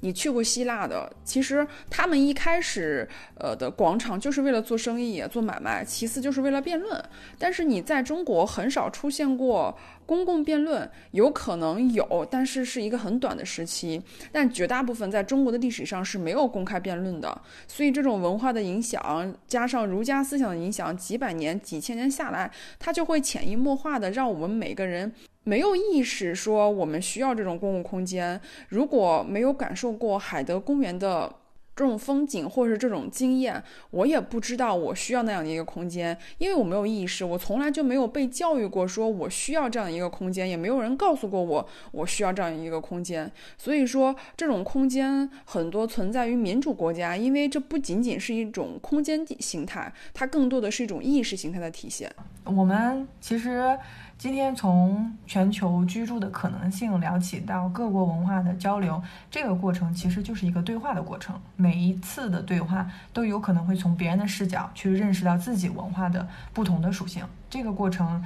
你去过希腊的，其实他们一开始呃的广场就是为了做生意、做买卖，其次就是为了辩论。但是你在中国很少出现过。公共辩论有可能有，但是是一个很短的时期。但绝大部分在中国的历史上是没有公开辩论的。所以这种文化的影响，加上儒家思想的影响，几百年、几千年下来，它就会潜移默化的让我们每个人没有意识说我们需要这种公共空间。如果没有感受过海德公园的。这种风景或者是这种经验，我也不知道我需要那样的一个空间，因为我没有意识，我从来就没有被教育过，说我需要这样一个空间，也没有人告诉过我我需要这样一个空间。所以说，这种空间很多存在于民主国家，因为这不仅仅是一种空间形态，它更多的是一种意识形态的体现。我们其实。今天从全球居住的可能性聊起，到各国文化的交流，这个过程其实就是一个对话的过程。每一次的对话都有可能会从别人的视角去认识到自己文化的不同的属性。这个过程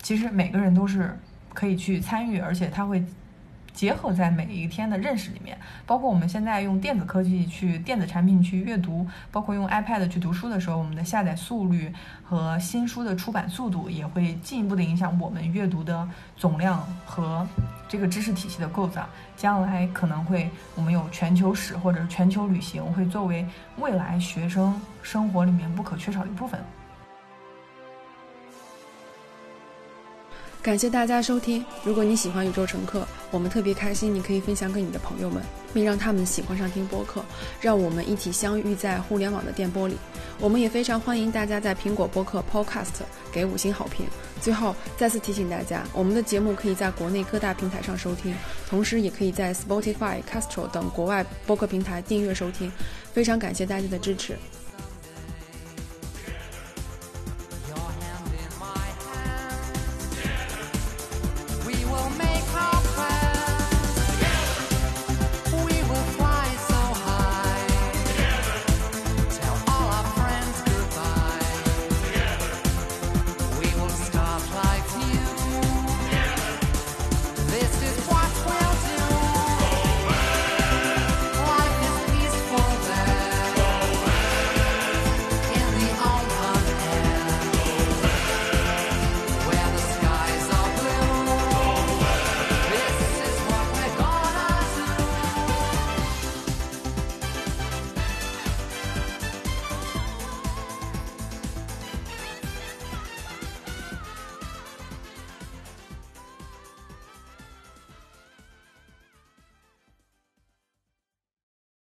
其实每个人都是可以去参与，而且他会。结合在每一天的认识里面，包括我们现在用电子科技去电子产品去阅读，包括用 iPad 去读书的时候，我们的下载速率和新书的出版速度也会进一步的影响我们阅读的总量和这个知识体系的构造。将来可能会我们有全球史或者是全球旅行会作为未来学生生活里面不可缺少的一部分。感谢大家收听。如果你喜欢宇宙乘客，我们特别开心，你可以分享给你的朋友们，并让他们喜欢上听播客，让我们一起相遇在互联网的电波里。我们也非常欢迎大家在苹果播客 Podcast 给五星好评。最后再次提醒大家，我们的节目可以在国内各大平台上收听，同时也可以在 Spotify、Castro 等国外播客平台订阅收听。非常感谢大家的支持。